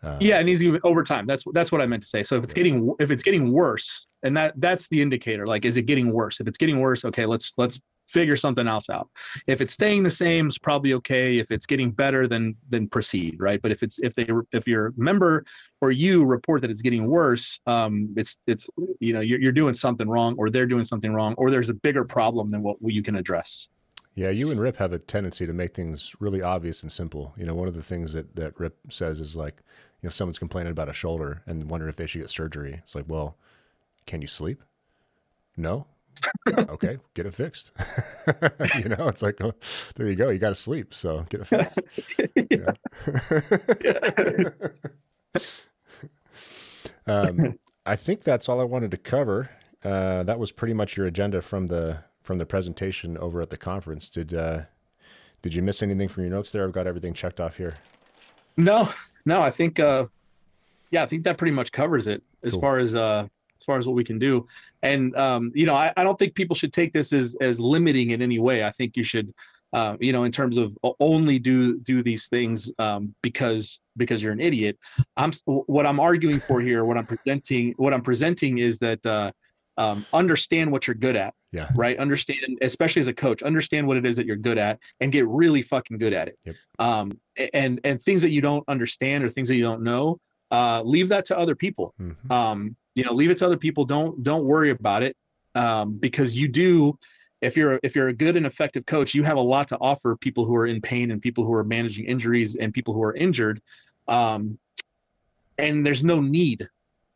Um, Yeah, it needs to be over time. That's that's what I meant to say. So if it's getting if it's getting worse, and that that's the indicator. Like, is it getting worse? If it's getting worse, okay, let's let's figure something else out. If it's staying the same, it's probably okay. If it's getting better, then then proceed, right? But if it's if they if your member or you report that it's getting worse, um, it's it's you know you're you're doing something wrong, or they're doing something wrong, or there's a bigger problem than what you can address. Yeah, you and Rip have a tendency to make things really obvious and simple. You know, one of the things that, that Rip says is like, you know, someone's complaining about a shoulder and wondering if they should get surgery. It's like, well, can you sleep? No. okay, get it fixed. you know, it's like, oh, there you go. You got to sleep, so get it fixed. um, I think that's all I wanted to cover. Uh, that was pretty much your agenda from the from the presentation over at the conference. Did uh, did you miss anything from your notes there? I've got everything checked off here. No, no, I think uh yeah, I think that pretty much covers it as Cool. far as uh as far as what we can do. And um, you know, I, I don't think people should take this as as limiting in any way. I think you should uh, you know, in terms of only do do these things um, because because you're an idiot. I'm what I'm arguing for here, what I'm presenting, what I'm presenting is that uh, um, understand what you're good at Yeah. right? Understand, especially as a coach, understand what it is that you're good at and get really fucking good at it. Yep. Um, and and things that you don't understand or things that you don't know, uh, leave that to other people. Mhm. Um, you know, leave it to other people. Don't don't worry about it um, because you do. If you're if you're a good and effective coach, you have a lot to offer people who are in pain and people who are managing injuries and people who are injured. Um, and there's no need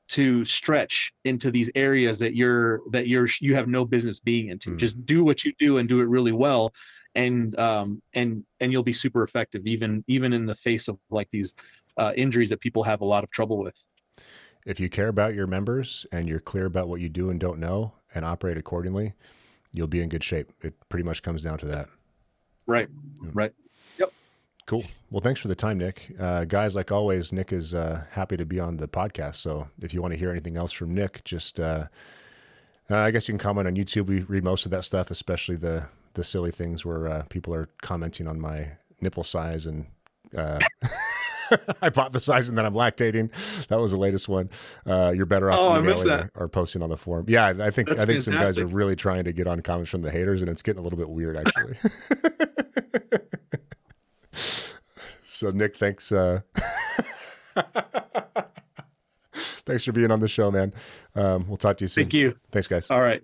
to stretch into these areas that you're that you're you have no business being into Mhm. just do what you do and do it really well and um and and you'll be super effective even even in the face of like these uh, injuries that people have a lot of trouble with If you care about your members and you're clear about what you do and don't know and operate accordingly, you'll be in good shape. It pretty much comes down to that. right right Cool. Well, thanks for the time, Nick. Uh, guys, like always, Nick is uh, happy to be on the podcast. So if you want to hear anything else from Nick, just uh, uh, I guess you can comment on YouTube. We read most of that stuff, especially the the silly things where uh, people are commenting on my nipple size and uh, hypothesizing that I'm lactating. That was the latest one. Uh, you're better off Oh, emailing. Or, or posting on the forum. Yeah, I think That's I think some guys are really trying to get on comments from the haters, and it's getting a little bit weird actually. So Nick, thanks. Uh, thanks for being on the show, man. Um, we'll talk to you soon. thank you Thanks, guys. all right